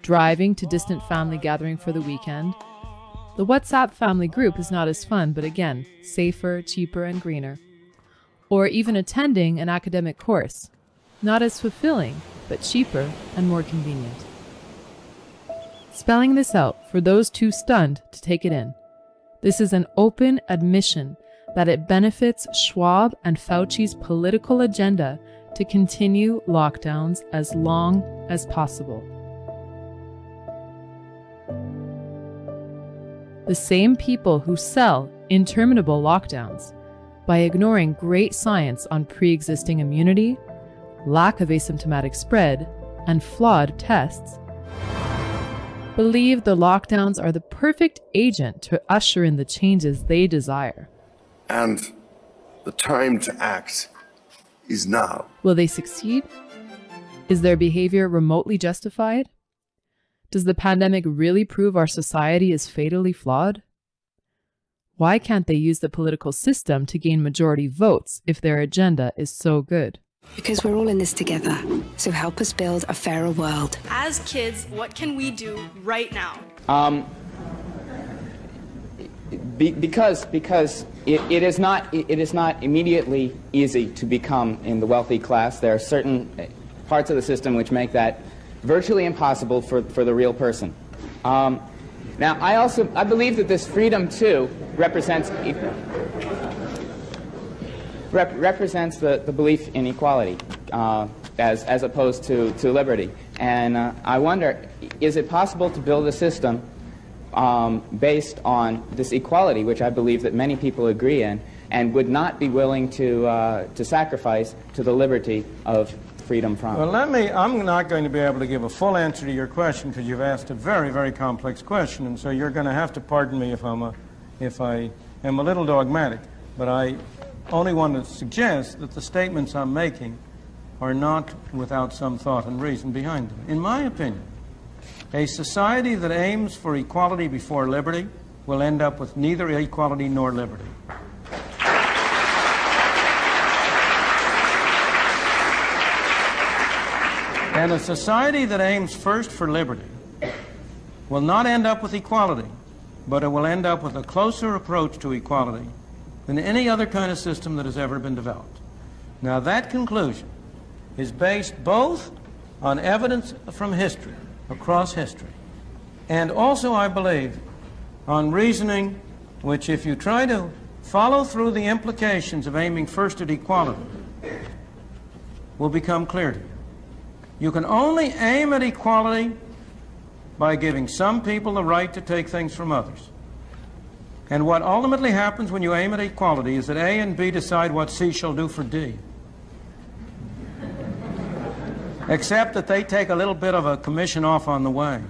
Speaker 9: Driving to distant family gathering for the weekend. The WhatsApp family group is not as fun, but again, safer, cheaper, and greener. Or even attending an academic course. Not as fulfilling, but cheaper and more convenient. Spelling this out for those too stunned to take it in. This is an open admission that it benefits Schwab and Fauci's political agenda to continue lockdowns as long as possible. The same people who sell interminable lockdowns by ignoring great science on pre existing immunity, lack of asymptomatic spread, and flawed tests believe the lockdowns are the perfect agent to usher in the changes they desire.
Speaker 22: And the time to act is now.
Speaker 9: Will they succeed? Is their behavior remotely justified? Does the pandemic really prove our society is fatally flawed? Why can't they use the political system to gain majority votes if their agenda is so good?
Speaker 16: Because we're all in this together. So help us build a fairer world.
Speaker 23: As kids, what can we do right now?
Speaker 24: Um, be, because because it, it is not it is not immediately easy to become in the wealthy class. There are certain parts of the system which make that virtually impossible for, for the real person. Um, now, I also I believe that this freedom too represents rep, represents the, the belief in equality uh, as as opposed to, to liberty. And uh, I wonder, is it possible to build a system um, based on this equality, which I believe that many people agree in, and would not be willing to, uh, to sacrifice to the liberty of freedom from?
Speaker 25: Well, let me, I'm not going to be able to give a full answer to your question because you've asked a very, very complex question, and so you're going to have to pardon me if, I'm a, if I am a little dogmatic. But I only want to suggest that the statements I'm making are not without some thought and reason behind them. In my opinion, a society that aims for equality before liberty will end up with neither equality nor liberty. And a society that aims first for liberty will not end up with equality, but it will end up with a closer approach to equality than any other kind of system that has ever been developed. Now, that conclusion is based both on evidence from history, across history, and also, I believe, on reasoning which, if you try to follow through the implications of aiming first at equality, will become clear to you. You can only aim at equality by giving some people the right to take things from others. And what ultimately happens when you aim at equality is that A and B decide what C shall do for D. Except that they take a little bit of a commission off on the way.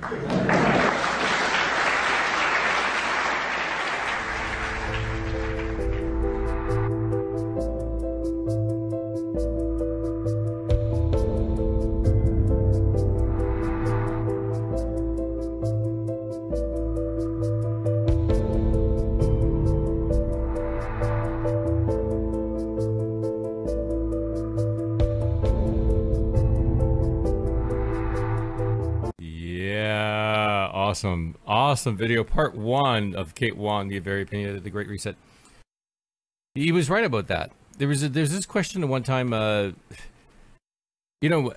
Speaker 4: Awesome, video. Part one of Kate Wan, the very opinion of the Great Reset. He was right about that. There was a, there's this question at one time. Uh, you know,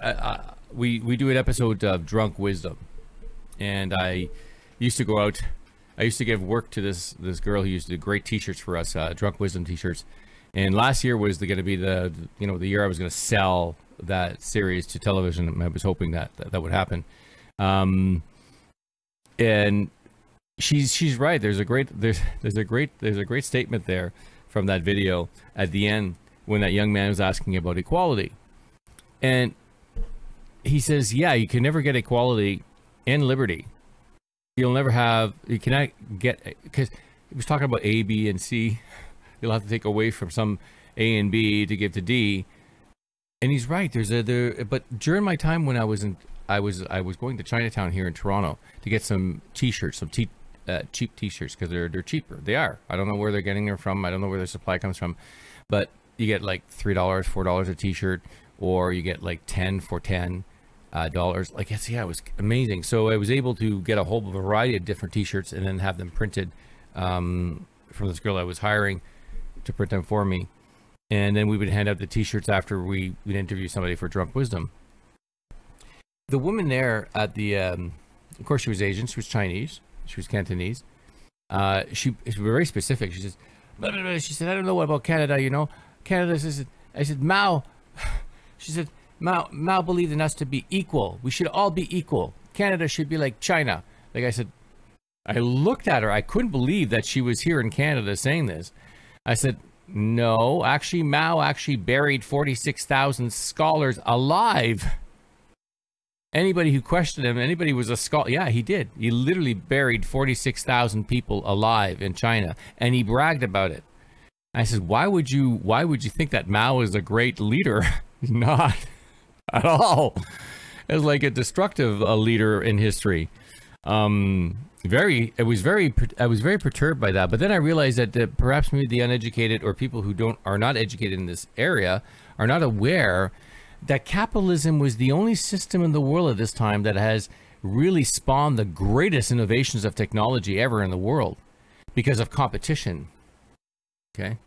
Speaker 4: we we do an episode of Drunk Wisdom, and I used to go out. I used to give work to this this girl who used to do great T-shirts for us, uh, Drunk Wisdom T-shirts. And last year was going to be the you know the year I was going to sell that series to television. I was hoping that that, that would happen. Um, and she's she's right. There's a great there's there's a great there's a great statement there from that video at the end when that young man was asking about equality, and he says, "Yeah, you can never get equality and liberty. You'll never have you cannot get because he was talking about A, B, and C. You'll have to take away from some A and B to give to D." And he's right. There's a there, but during my time when I was in I was I was going to Chinatown here in Toronto to get some T-shirts, some t- uh, cheap T-shirts because they're they're cheaper. They are. I don't know where they're getting them from. I don't know where their supply comes from, but you get like three dollars, four dollars a T-shirt, or you get like ten for ten uh, dollars. Like yeah, it was amazing. So I was able to get a whole variety of different T-shirts and then have them printed um, from this girl I was hiring to print them for me. And then we would hand out the T-shirts after we would interview somebody for Drunk Wisdom the woman there at the, um, of course, she was Asian. She was Chinese. She was Cantonese. Uh, she, she was very specific. She says, blah, blah, blah. she said, I don't know about Canada. You know, Canada says, I said, Mao. She said, Mao, Mao believed in us to be equal. We should all be equal. Canada should be like China. Like I said, I looked at her. I couldn't believe that she was here in Canada saying this. I said, no, actually, Mao actually buried 46,000 scholars alive anybody who questioned him, anybody who was a scholar, yeah, he did. He literally buried 46,000 people alive in China, and he bragged about it. I said, why would you, why would you think that Mao is a great leader? Not at all. As like a destructive uh, leader in history. Um, very, it was very, I was very perturbed by that. But then I realized that the, perhaps maybe the uneducated or people who don't are not educated in this area are not aware that capitalism was the only system in the world at this time that has really spawned the greatest innovations of technology ever in the world because of competition. Okay?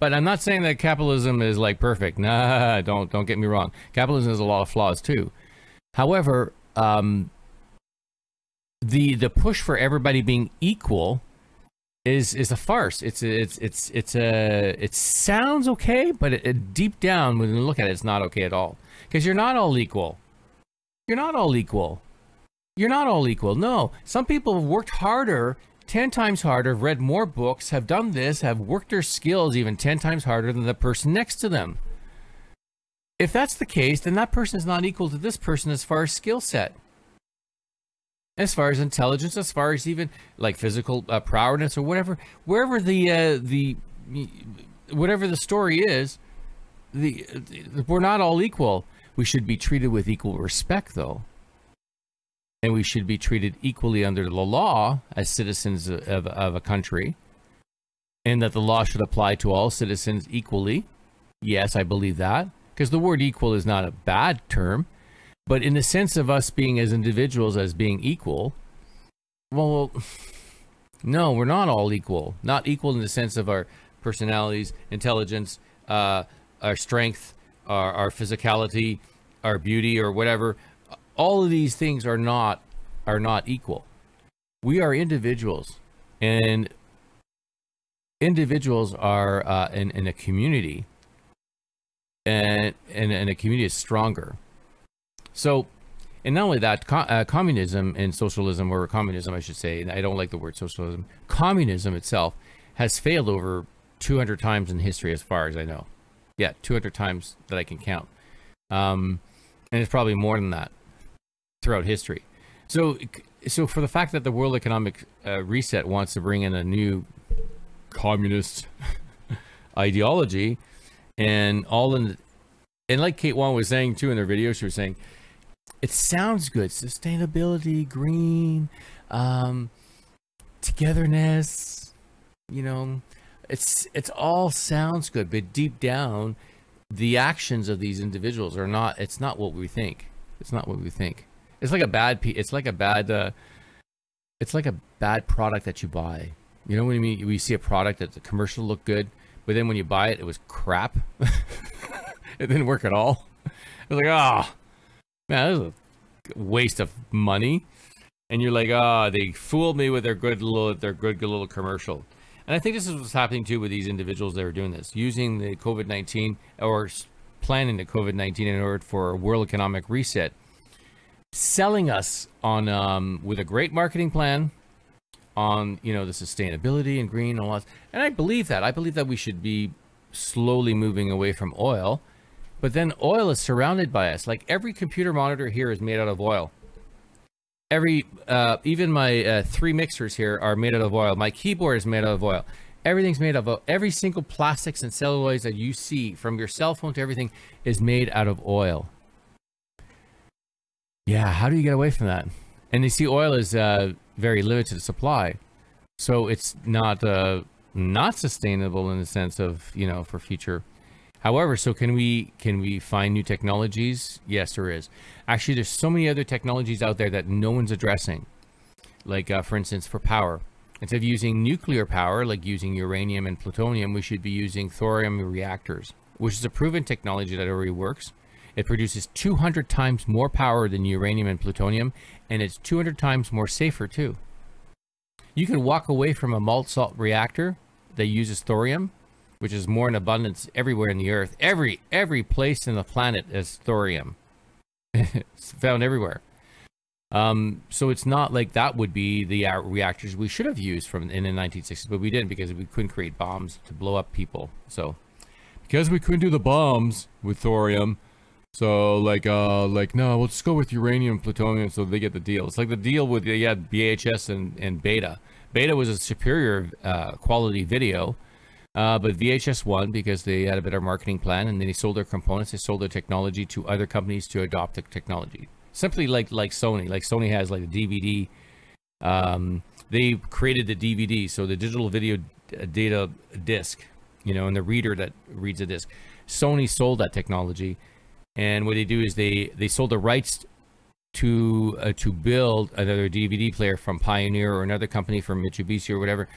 Speaker 4: But I'm not saying that capitalism is like perfect. Nah, don't don't get me wrong. Capitalism has a lot of flaws too. However, um, the the push for everybody being equal is is a farce. It's it's it's it's a it sounds okay, but it, it, deep down when you look at it, it's not okay at all because you're not all equal. You're not all equal. You're not all equal. No. Some people have worked harder, 10 times harder, read more books, have done this, have worked their skills even 10 times harder than the person next to them. If that's the case, then that person is not equal to this person as far as skill set as far as intelligence, as far as even like physical uh, prowess or whatever, wherever the uh, the whatever the story is, the, the we're not all equal. We should be treated with equal respect, though, and we should be treated equally under the law as citizens of, of a country, and that the law should apply to all citizens equally. Yes, I believe that because the word "equal" is not a bad term but in the sense of us being as individuals as being equal, well, no, we're not all equal. Not equal in the sense of our personalities, intelligence, uh, our strength, our, our physicality, our beauty, or whatever. All of these things are not are not equal. We are individuals, and individuals are uh, in, in a community, and, and, and a community is stronger so, and not only that, co- uh, communism and socialism, or communism, I should say, and I don't like the word socialism, communism itself has failed over 200 times in history, as far as I know. Yeah, 200 times that I can count. Um, and it's probably more than that throughout history. So, so for the fact that the World Economic uh, Reset wants to bring in a new communist ideology, and all in, and like Kate Wan was saying too in their video, she was saying it sounds good. Sustainability, green, um, togetherness. You know, it's it's all sounds good, but deep down, the actions of these individuals are not. It's not what we think. It's not what we think. It's like a bad. It's like a bad. Uh, it's like a bad product that you buy. You know what I mean? We see a product that the commercial looked good, but then when you buy it, it was crap. it didn't work at all. It was like, ah, oh, man, is a waste of money. And you're like, ah, oh, they fooled me with their good little, their good, good little commercial. And I think this is what's happening too with these individuals that are doing this, using the COVID 19 or planning the COVID 19 in order for a world economic reset, selling us on um, with a great marketing plan on you know the sustainability and green and all that. And I believe that. I believe that we should be slowly moving away from oil but then oil is surrounded by us. Like every computer monitor here is made out of oil. Every, uh, even my uh, three mixers here are made out of oil. My keyboard is made out of oil. Everything's made of every single plastics and celluloids that you see, from your cell phone to everything, is made out of oil. Yeah, how do you get away from that? And you see, oil is uh, very limited supply, so it's not uh, not sustainable in the sense of you know for future However, so can we can we find new technologies? Yes, there is. Actually, there's so many other technologies out there that no one's addressing. Like, uh, for instance, for power, instead of using nuclear power, like using uranium and plutonium, we should be using thorium reactors, which is a proven technology that already works. It produces 200 times more power than uranium and plutonium, and it's 200 times more safer too. You can walk away from a malt salt reactor that uses thorium which is more in abundance everywhere in the earth. Every every place in the planet is thorium. it's found everywhere. Um, so it's not like that would be the reactors we should have used from in the 1960s, but we didn't because we couldn't create bombs to blow up people. So because we couldn't do the bombs with thorium, so like uh like no, let's go with uranium, plutonium, so they get the deal. It's like the deal with yeah VHS and and Beta. Beta was a superior uh, quality video uh, but VHS won because they had a better marketing plan and then they sold their components, they sold their technology to other companies to adopt the technology. Simply like like Sony, like Sony has like a DVD. Um, they created the DVD, so the digital video data disc, you know, and the reader that reads the disc. Sony sold that technology, and what they do is they they sold the rights to uh, to build another DVD player from Pioneer or another company from Mitsubishi or whatever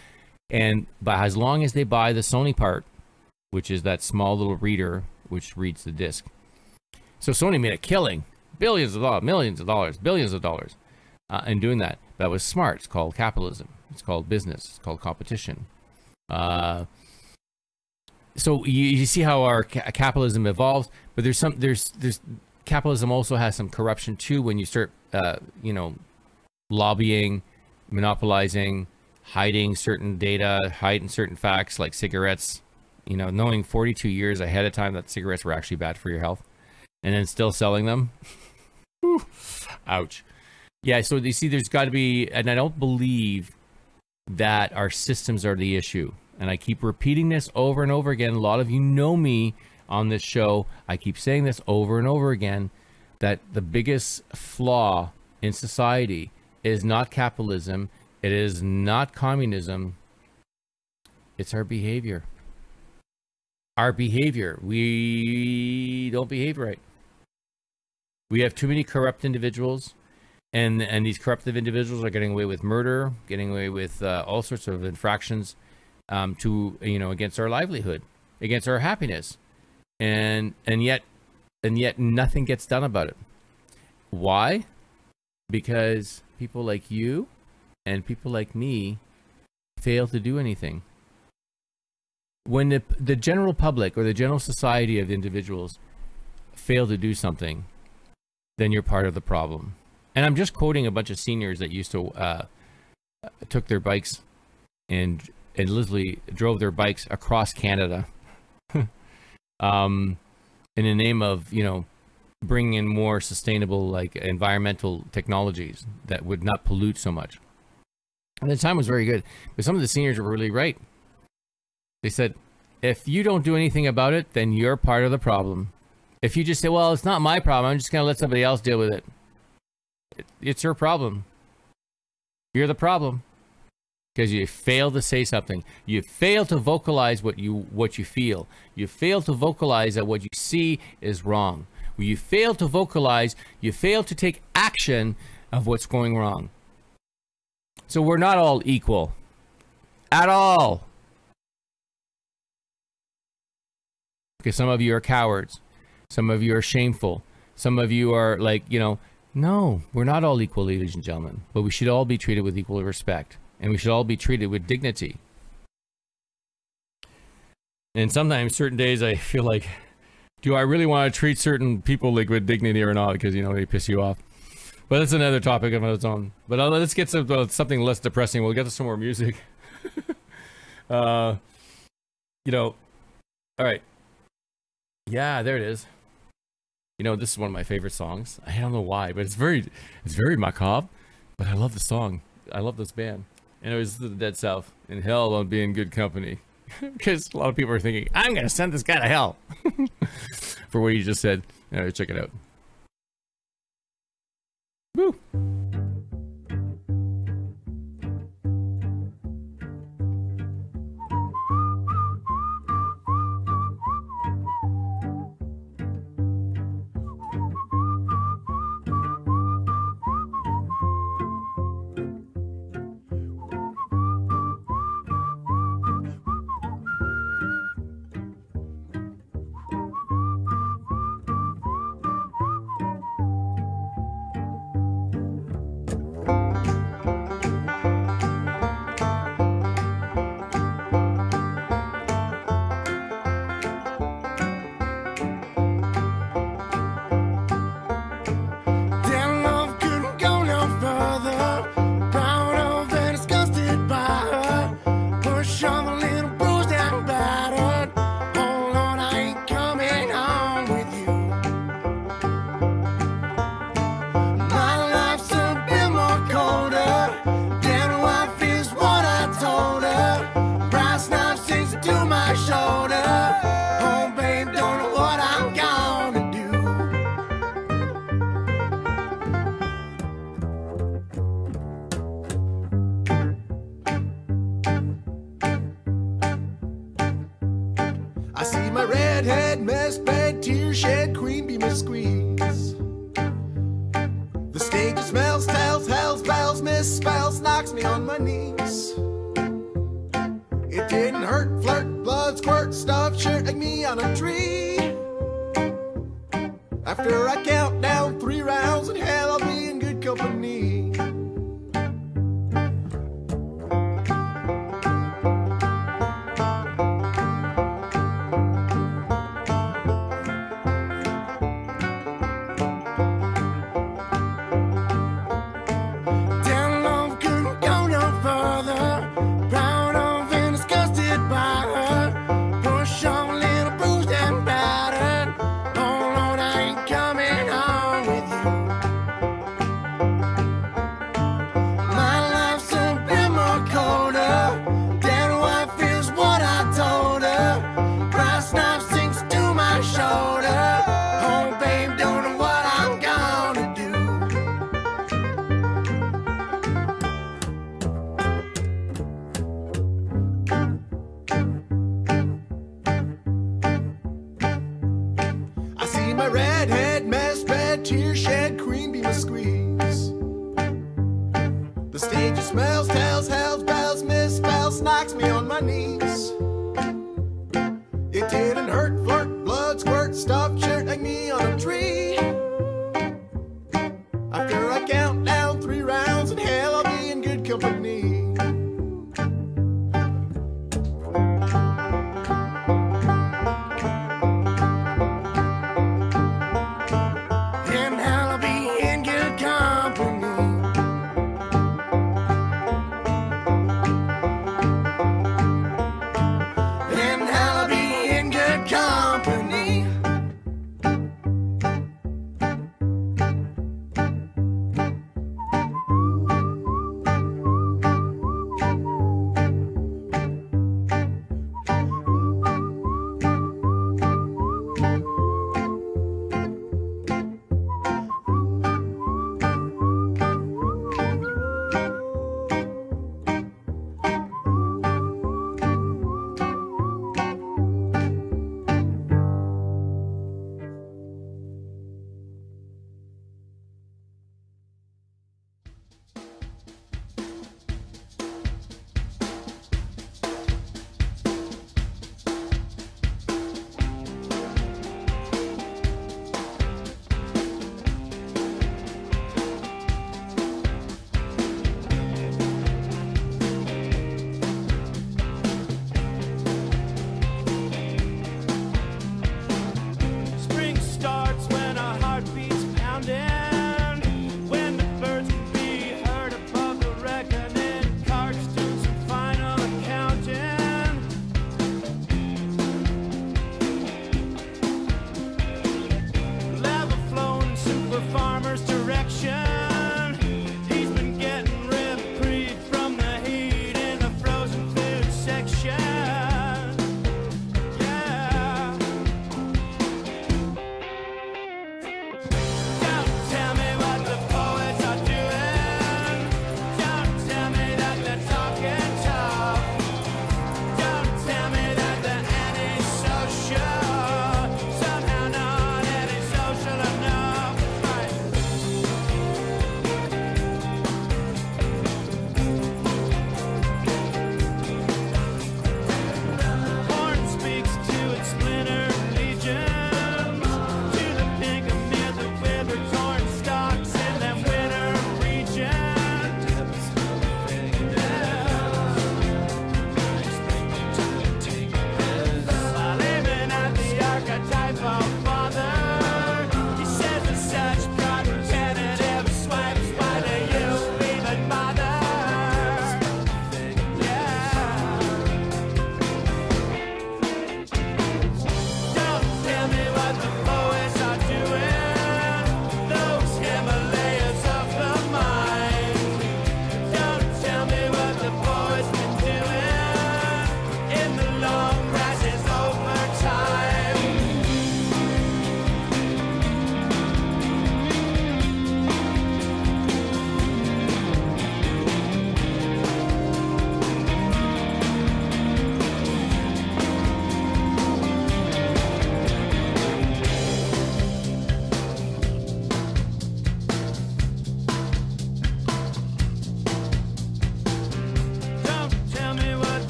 Speaker 4: and but as long as they buy the Sony part, which is that small little reader which reads the disc. So Sony made a killing, billions of dollars, millions of dollars, billions of dollars, uh, in doing that. That was smart. It's called capitalism. It's called business. It's called competition. Uh, so you, you see how our ca- capitalism evolves, but there's some there's there's capitalism also has some corruption too when you start, uh, you know, lobbying, monopolizing, hiding certain data, hiding certain facts like cigarettes, you know, knowing 42 years ahead of time that cigarettes were actually bad for your health and then still selling them. Ouch. Yeah, so you see, there's got to be, and I don't believe that our systems are the issue. And I keep repeating this over and over again. A lot of you know me on this show. I keep saying this over and over again that the biggest flaw in society is not capitalism, it is not communism, it's our behavior. Our behavior. We don't behave right. We have too many corrupt individuals and and these corruptive individuals are getting away with murder, getting away with uh, all sorts of infractions um, to you know against our livelihood, against our happiness, and and yet and yet nothing gets done about it. Why? Because people like you and people like me fail to do anything. When the the general public or the general society of individuals fail to do something, then you're part of the problem and I'm just quoting a bunch of seniors that used to uh, took their bikes and and literally drove their bikes across Canada, um, in the name of you know bringing in more sustainable like environmental technologies that would not pollute so much. And the time was very good, but some of the seniors were really right. They said, if you don't do anything about it, then you're part of the problem. If you just say, well, it's not my problem, I'm just going to let somebody else deal with it it's your problem. You're the problem because you fail to say something. You fail to vocalize what you what you feel. You fail to vocalize that what you see is wrong. You fail to vocalize, you fail to take action of what's going wrong. So we're not all equal at all. Because some of you are cowards. Some of you are shameful. Some of you are like, you know, no, we're not all equal, ladies and gentlemen, but we should all be treated with equal respect, and we should all be treated with dignity. And sometimes, certain days, I feel like, do I really want to treat certain people like with dignity or not? Because you know they piss you off. But that's another topic of its own. But uh, let's get to uh, something less depressing. We'll get to some more music. uh, you know, all right. Yeah, there it is. You know, this is one of my favorite songs. I don't know why, but it's very, it's very macabre. But I love the song. I love this band. And it was the Dead South. And hell on being good company. because a lot of people are thinking, I'm going to send this guy to hell. For what he just said. Right, check it out. Woo!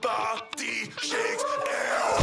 Speaker 26: Body shakes. And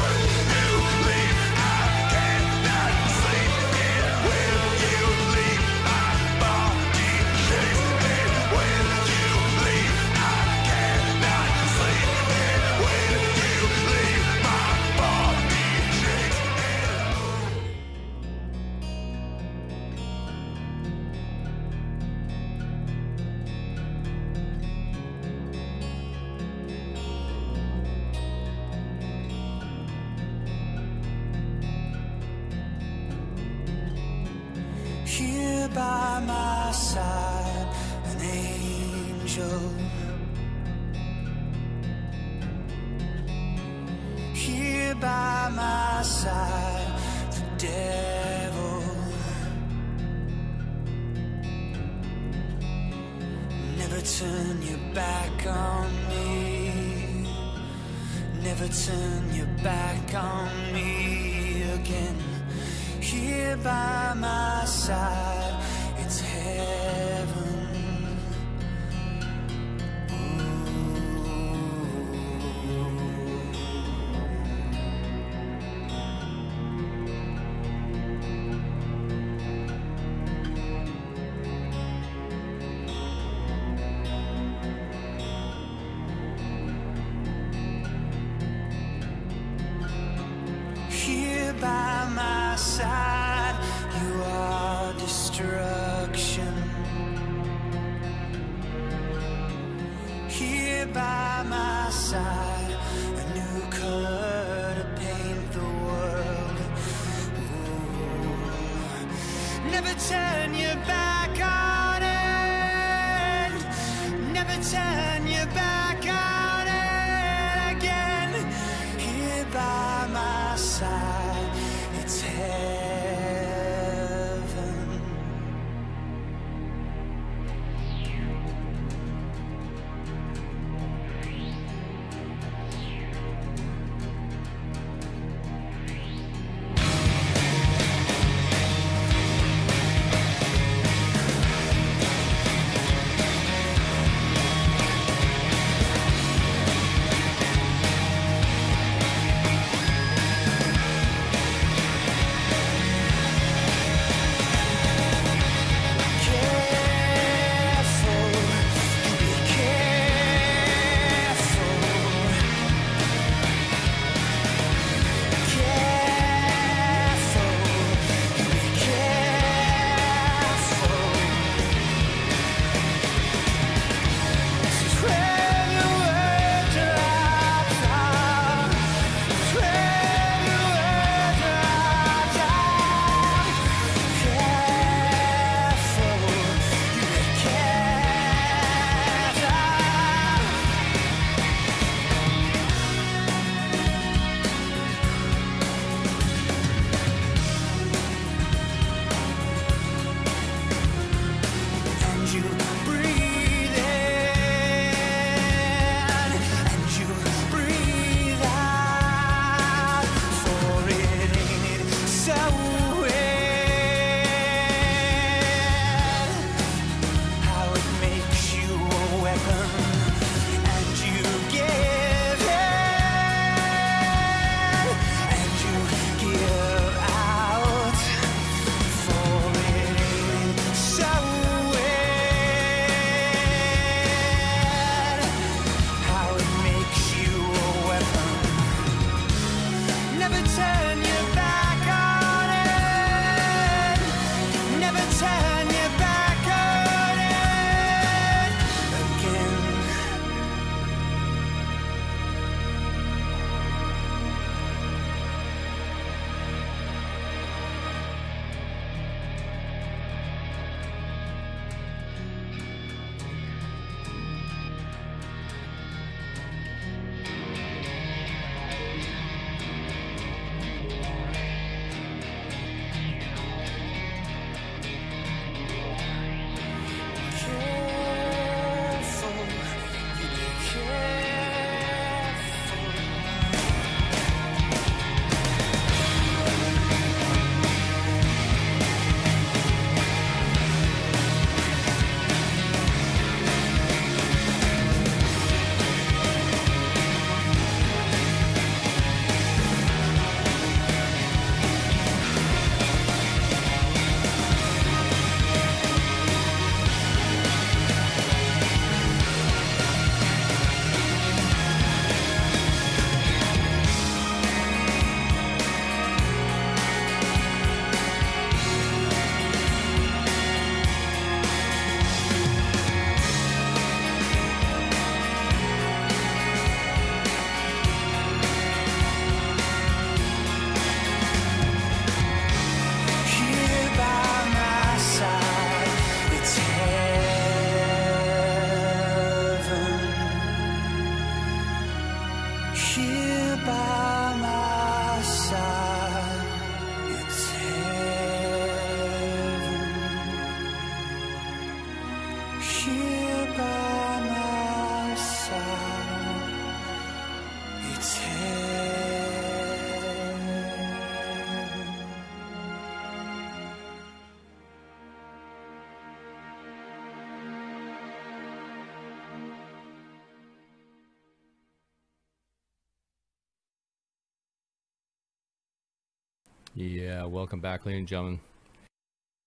Speaker 4: welcome back, ladies and gentlemen,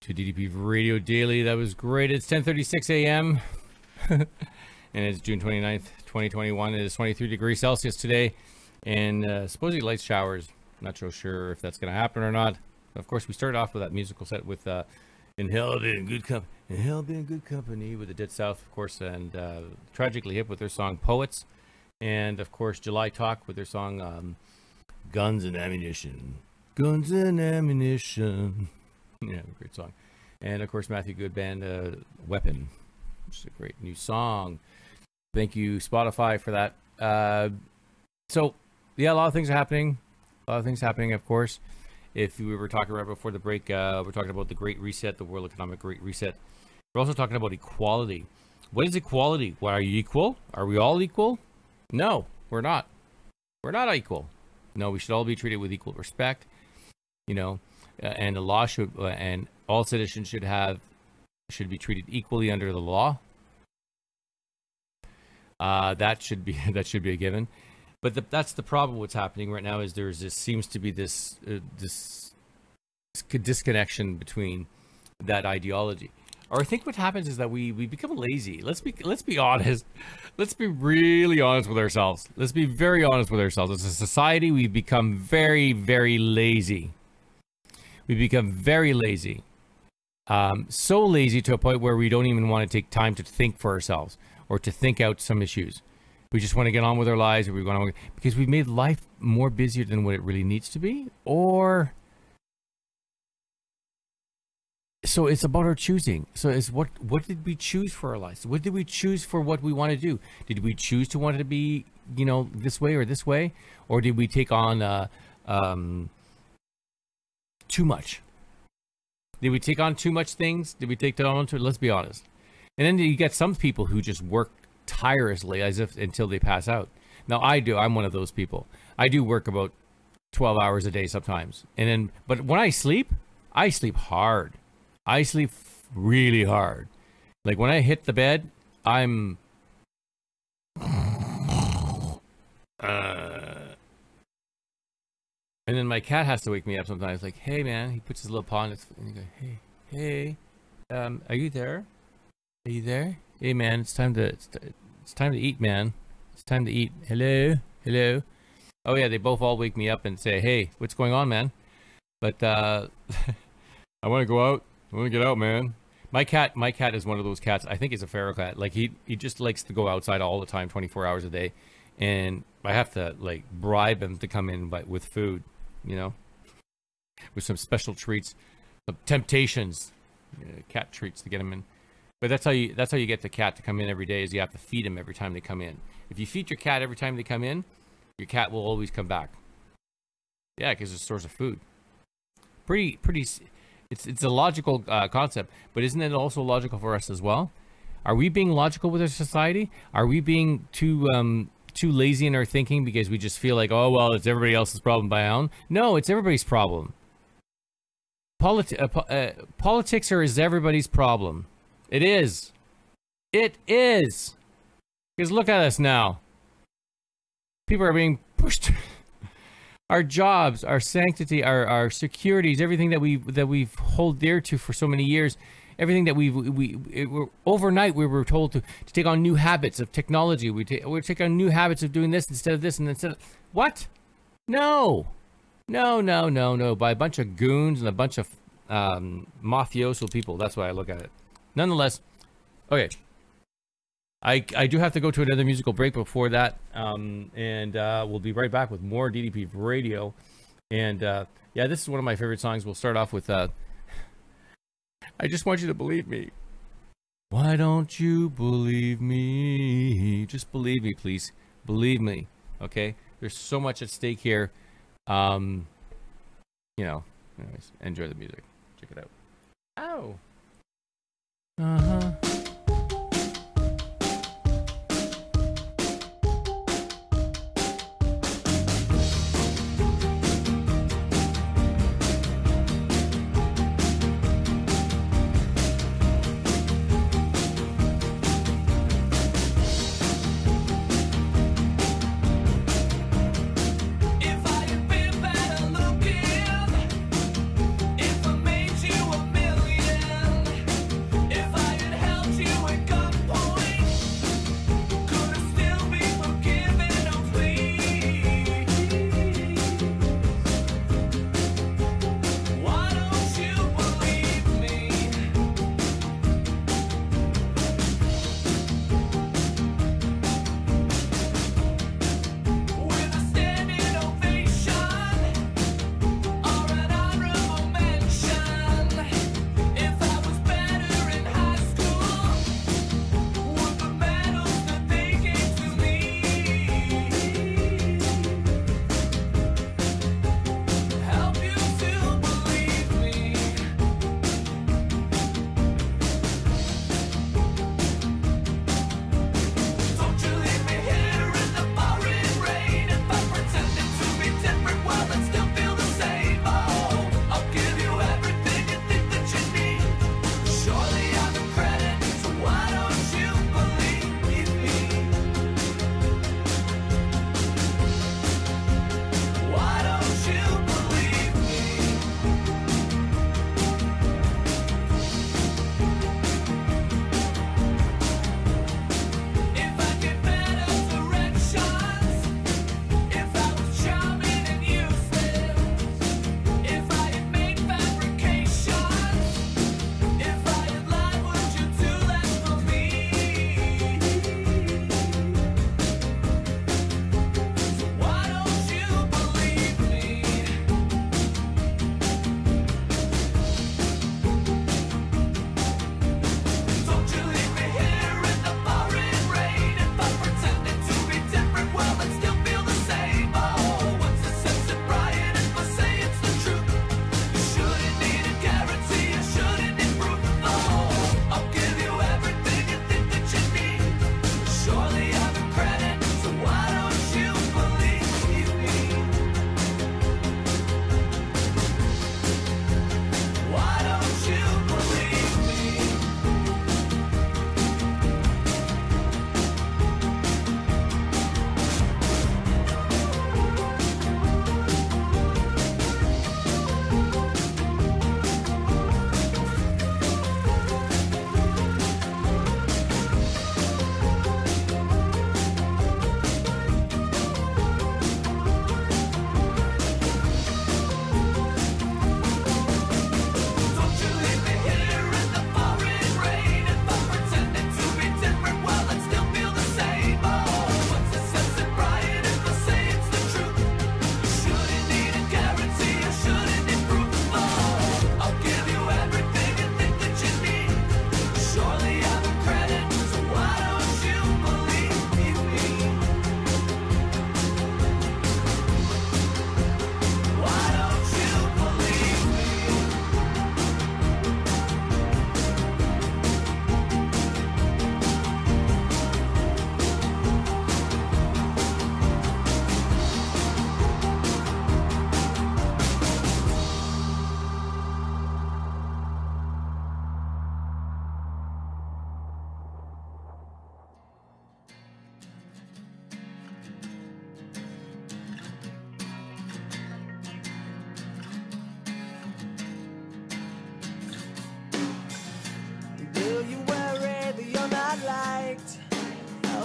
Speaker 4: to DDP Radio Daily. That was great. It's 10:36 a.m. and it's June 29th, 2021. It is 23 degrees Celsius today, and uh, supposedly light showers. Not so sure if that's going to happen or not. Of course, we started off with that musical set with uh, "In Hell Been Good Company," "In Hell Been Good Company" with the Dead South, of course, and uh, Tragically Hip with their song "Poets," and of course, July Talk with their song um, "Guns and Ammunition." Guns and ammunition. Yeah, great song. And of course, Matthew Good Band, uh, Weapon, is a great new song. Thank you, Spotify, for that. Uh, so, yeah, a lot of things are happening. A lot of things happening, of course. If we were talking right before the break, uh, we're talking about the Great Reset, the World Economic Great Reset. We're also talking about equality. What is equality? Why are you equal? Are we all equal? No, we're not. We're not equal. No, we should all be treated with equal respect you know, uh, and the law should uh, and all citizens should have should be treated equally under the law. Uh, that should be that should be a given, but the, that's the problem. What's happening right now is there's this seems to be this uh, this disconnection between that ideology. Or I think what happens is that we we become lazy. Let's be let's be honest. Let's be really honest with ourselves. Let's be very honest with ourselves. As a society, we've become very very lazy we become very lazy. Um, so lazy to a point where we don't even want to take time to think for ourselves or to think out some issues. We just want to get on with our lives, or we want to because we've made life more busier than what it really needs to be, or so it's about our choosing. So it's what what did we choose for our lives? What did we choose for what we want to do? Did we choose to want it to be you know this way or this way, or did we take on uh, um, too much? Did we take on too much things? Did we take on too? Let's be honest. And then you get some people who just work tirelessly as if until they pass out. Now I do. I'm one of those people. I do work about 12 hours a day sometimes. And then, but when I sleep, I sleep hard. I sleep really hard. Like when I hit the bed, I'm. Uh, and then my cat has to wake me up sometimes. Like, hey man, he puts his little paw on its and he goes, hey, hey, um, are you there? Are you there? Hey man, it's time to it's, it's time to eat, man. It's time to eat. Hello, hello. Oh yeah, they both all wake me up and say, hey, what's going on, man? But uh, I want to go out. I want to get out, man. My cat, my cat is one of those cats. I think he's a feral cat. Like he, he just likes to go outside all the time, 24 hours a day, and I have to like bribe him to come in by, with food you know, with some special treats, some temptations, uh, cat treats to get them in. But that's how you that's how you get the cat to come in every day is you have to feed them every time they come in. If you feed your cat every time they come in, your cat will always come back. Yeah, because it's a source of food. Pretty pretty. It's it's a logical uh, concept, but isn't it also logical for us as well? Are we being logical with our society? Are we being too um, too lazy in our thinking because we just feel like, oh, well, it's everybody else's problem by own. No, it's everybody's problem. Politi- uh, po- uh, politics are is everybody's problem. It is. It is. Because look at us now. People are being pushed. our jobs, our sanctity, our, our securities, everything that we that we've hold dear to for so many years everything that we we were overnight we were told to, to take on new habits of technology. We take we take on new habits of doing this instead of this and instead of what? No, no, no, no, no. By a bunch of goons and a bunch of um, mafioso people. That's why I look at it. Nonetheless, okay. I, I do have to go to another musical break before that, um, and uh, we'll be right back with more DDP Radio. And uh, yeah, this is one of my favorite songs. We'll start off with uh, I just want you to believe me. Why don't you believe me? Just believe me, please. Believe me. Okay? There's so much at stake here. Um, you know, anyways, enjoy the music. Check it out. Oh. Uh huh.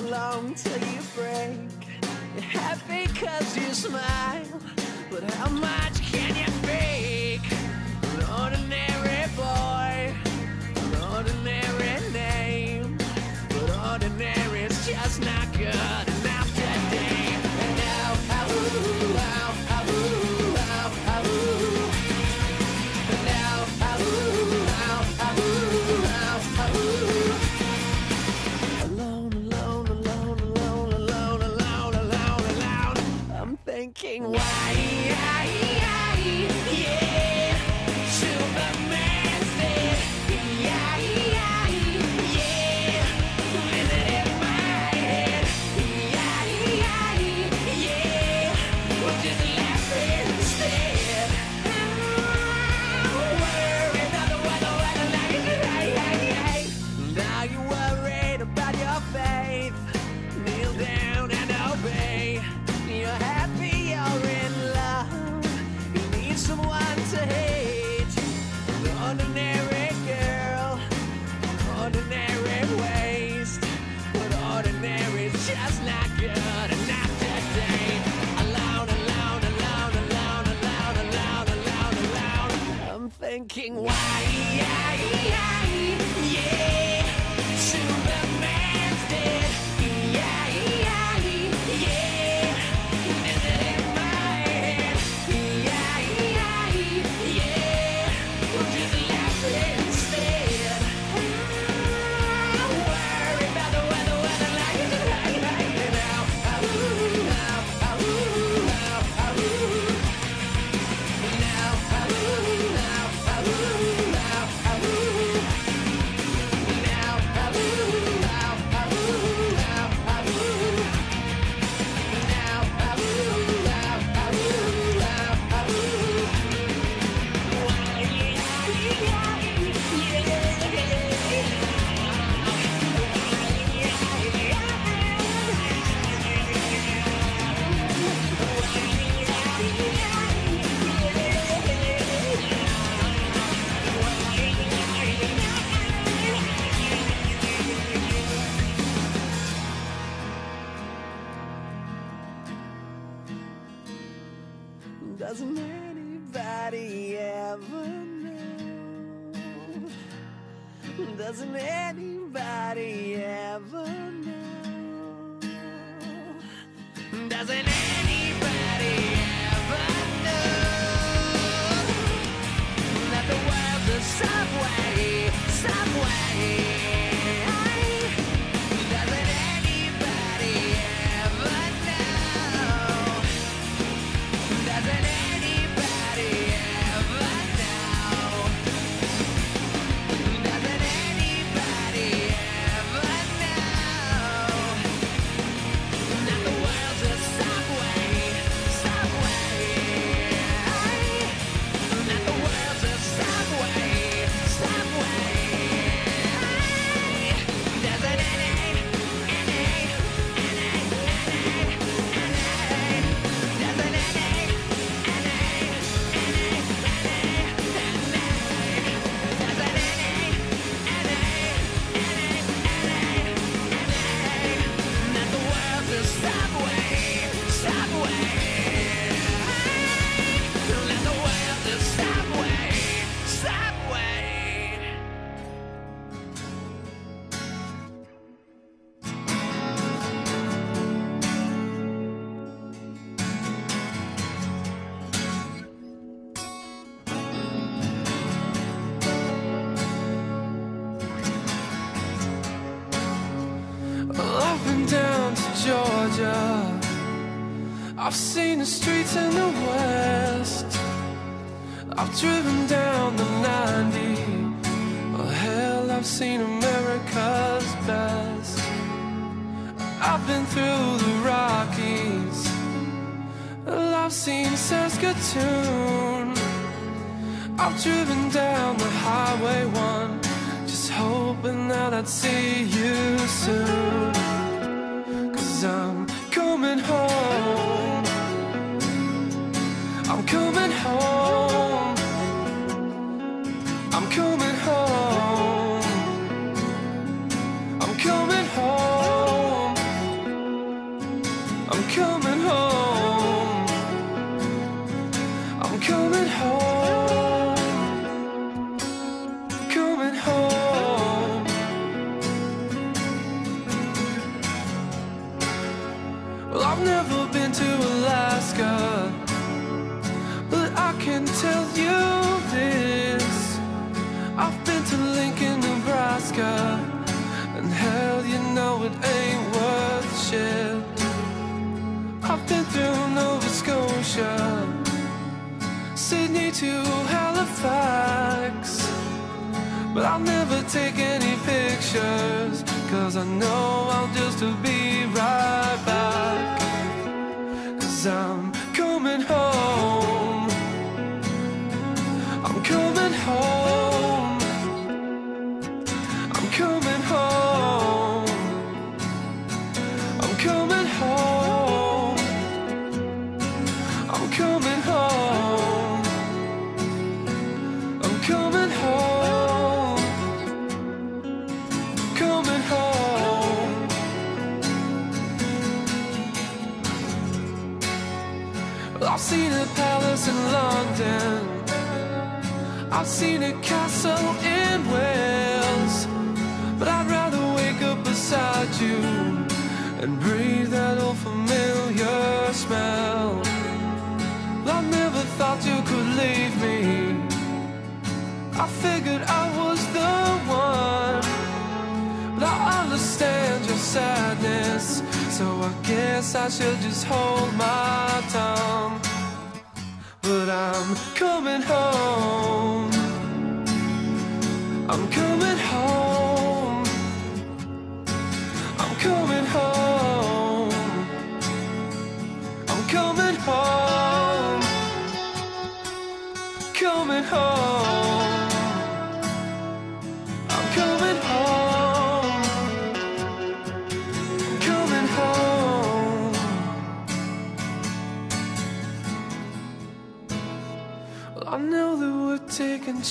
Speaker 27: long till you break. You're happy cause you smile, but how much can you? thinking, why? Yeah, yeah.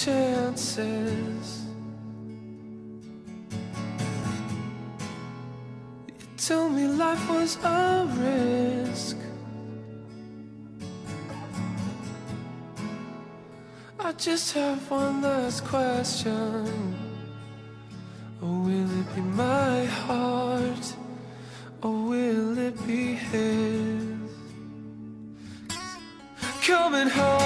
Speaker 28: chances. You told me life was a risk. I just have one last question. Oh, will it be my heart? Or will it be his? Coming home.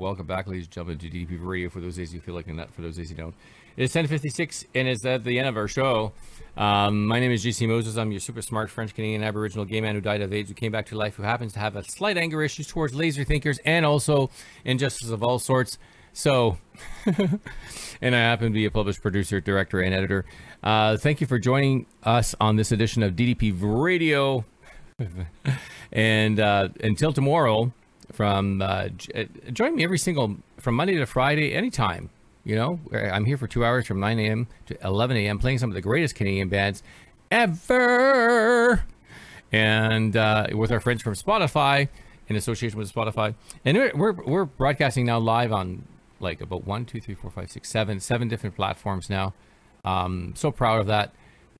Speaker 4: Welcome back, ladies and gentlemen, to DDP Radio. For those days you feel like a nut, for those days you don't. It's 10:56, and it's at the end of our show. Um, my name is JC Moses. I'm your super smart French Canadian Aboriginal gay man who died of AIDS, who came back to life, who happens to have a slight anger issues towards laser thinkers and also injustice of all sorts. So, and I happen to be a published producer, director, and editor. Uh, thank you for joining us on this edition of DDP Radio. and uh, until tomorrow, from uh, uh, join me every single from Monday to Friday, anytime. You know, I'm here for two hours from 9 a.m. to 11 a.m. playing some of the greatest Canadian bands ever, and uh, with our friends from Spotify in association with Spotify. And we're we're, we're broadcasting now live on like about one, two, three, four, five, six, seven, seven different platforms now. Um, so proud of that.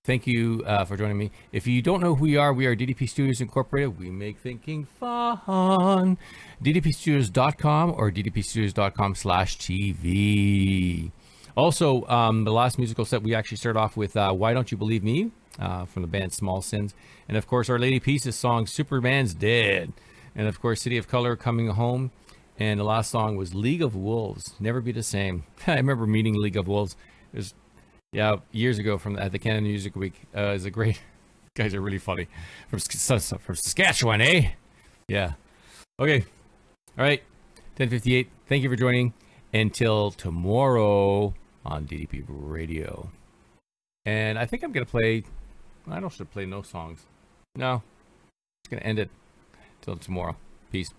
Speaker 4: Thank you uh, for joining me. If you don't know who we are, we are DDP Studios Incorporated. We make thinking fun. DDPstudios.com or DDPstudios.com slash TV. Also, um, the last musical set, we actually start off with uh, Why Don't You Believe Me uh, from the band Small Sins. And of course, Our Lady Peace's song, Superman's Dead. And of course, City and Colour Coming Home. And the last song was League of Wolves, Never Be the Same. I remember meeting League of Wolves. It was yeah, years ago from at the Canada Music Week. Uh, is a great guys are really funny from from Saskatchewan, eh? Yeah. Okay. All right. 10:58. Thank you for joining. Until tomorrow on DDP Radio. And I think I'm gonna play. I don't should play no songs. No. Just gonna end it till tomorrow. Peace.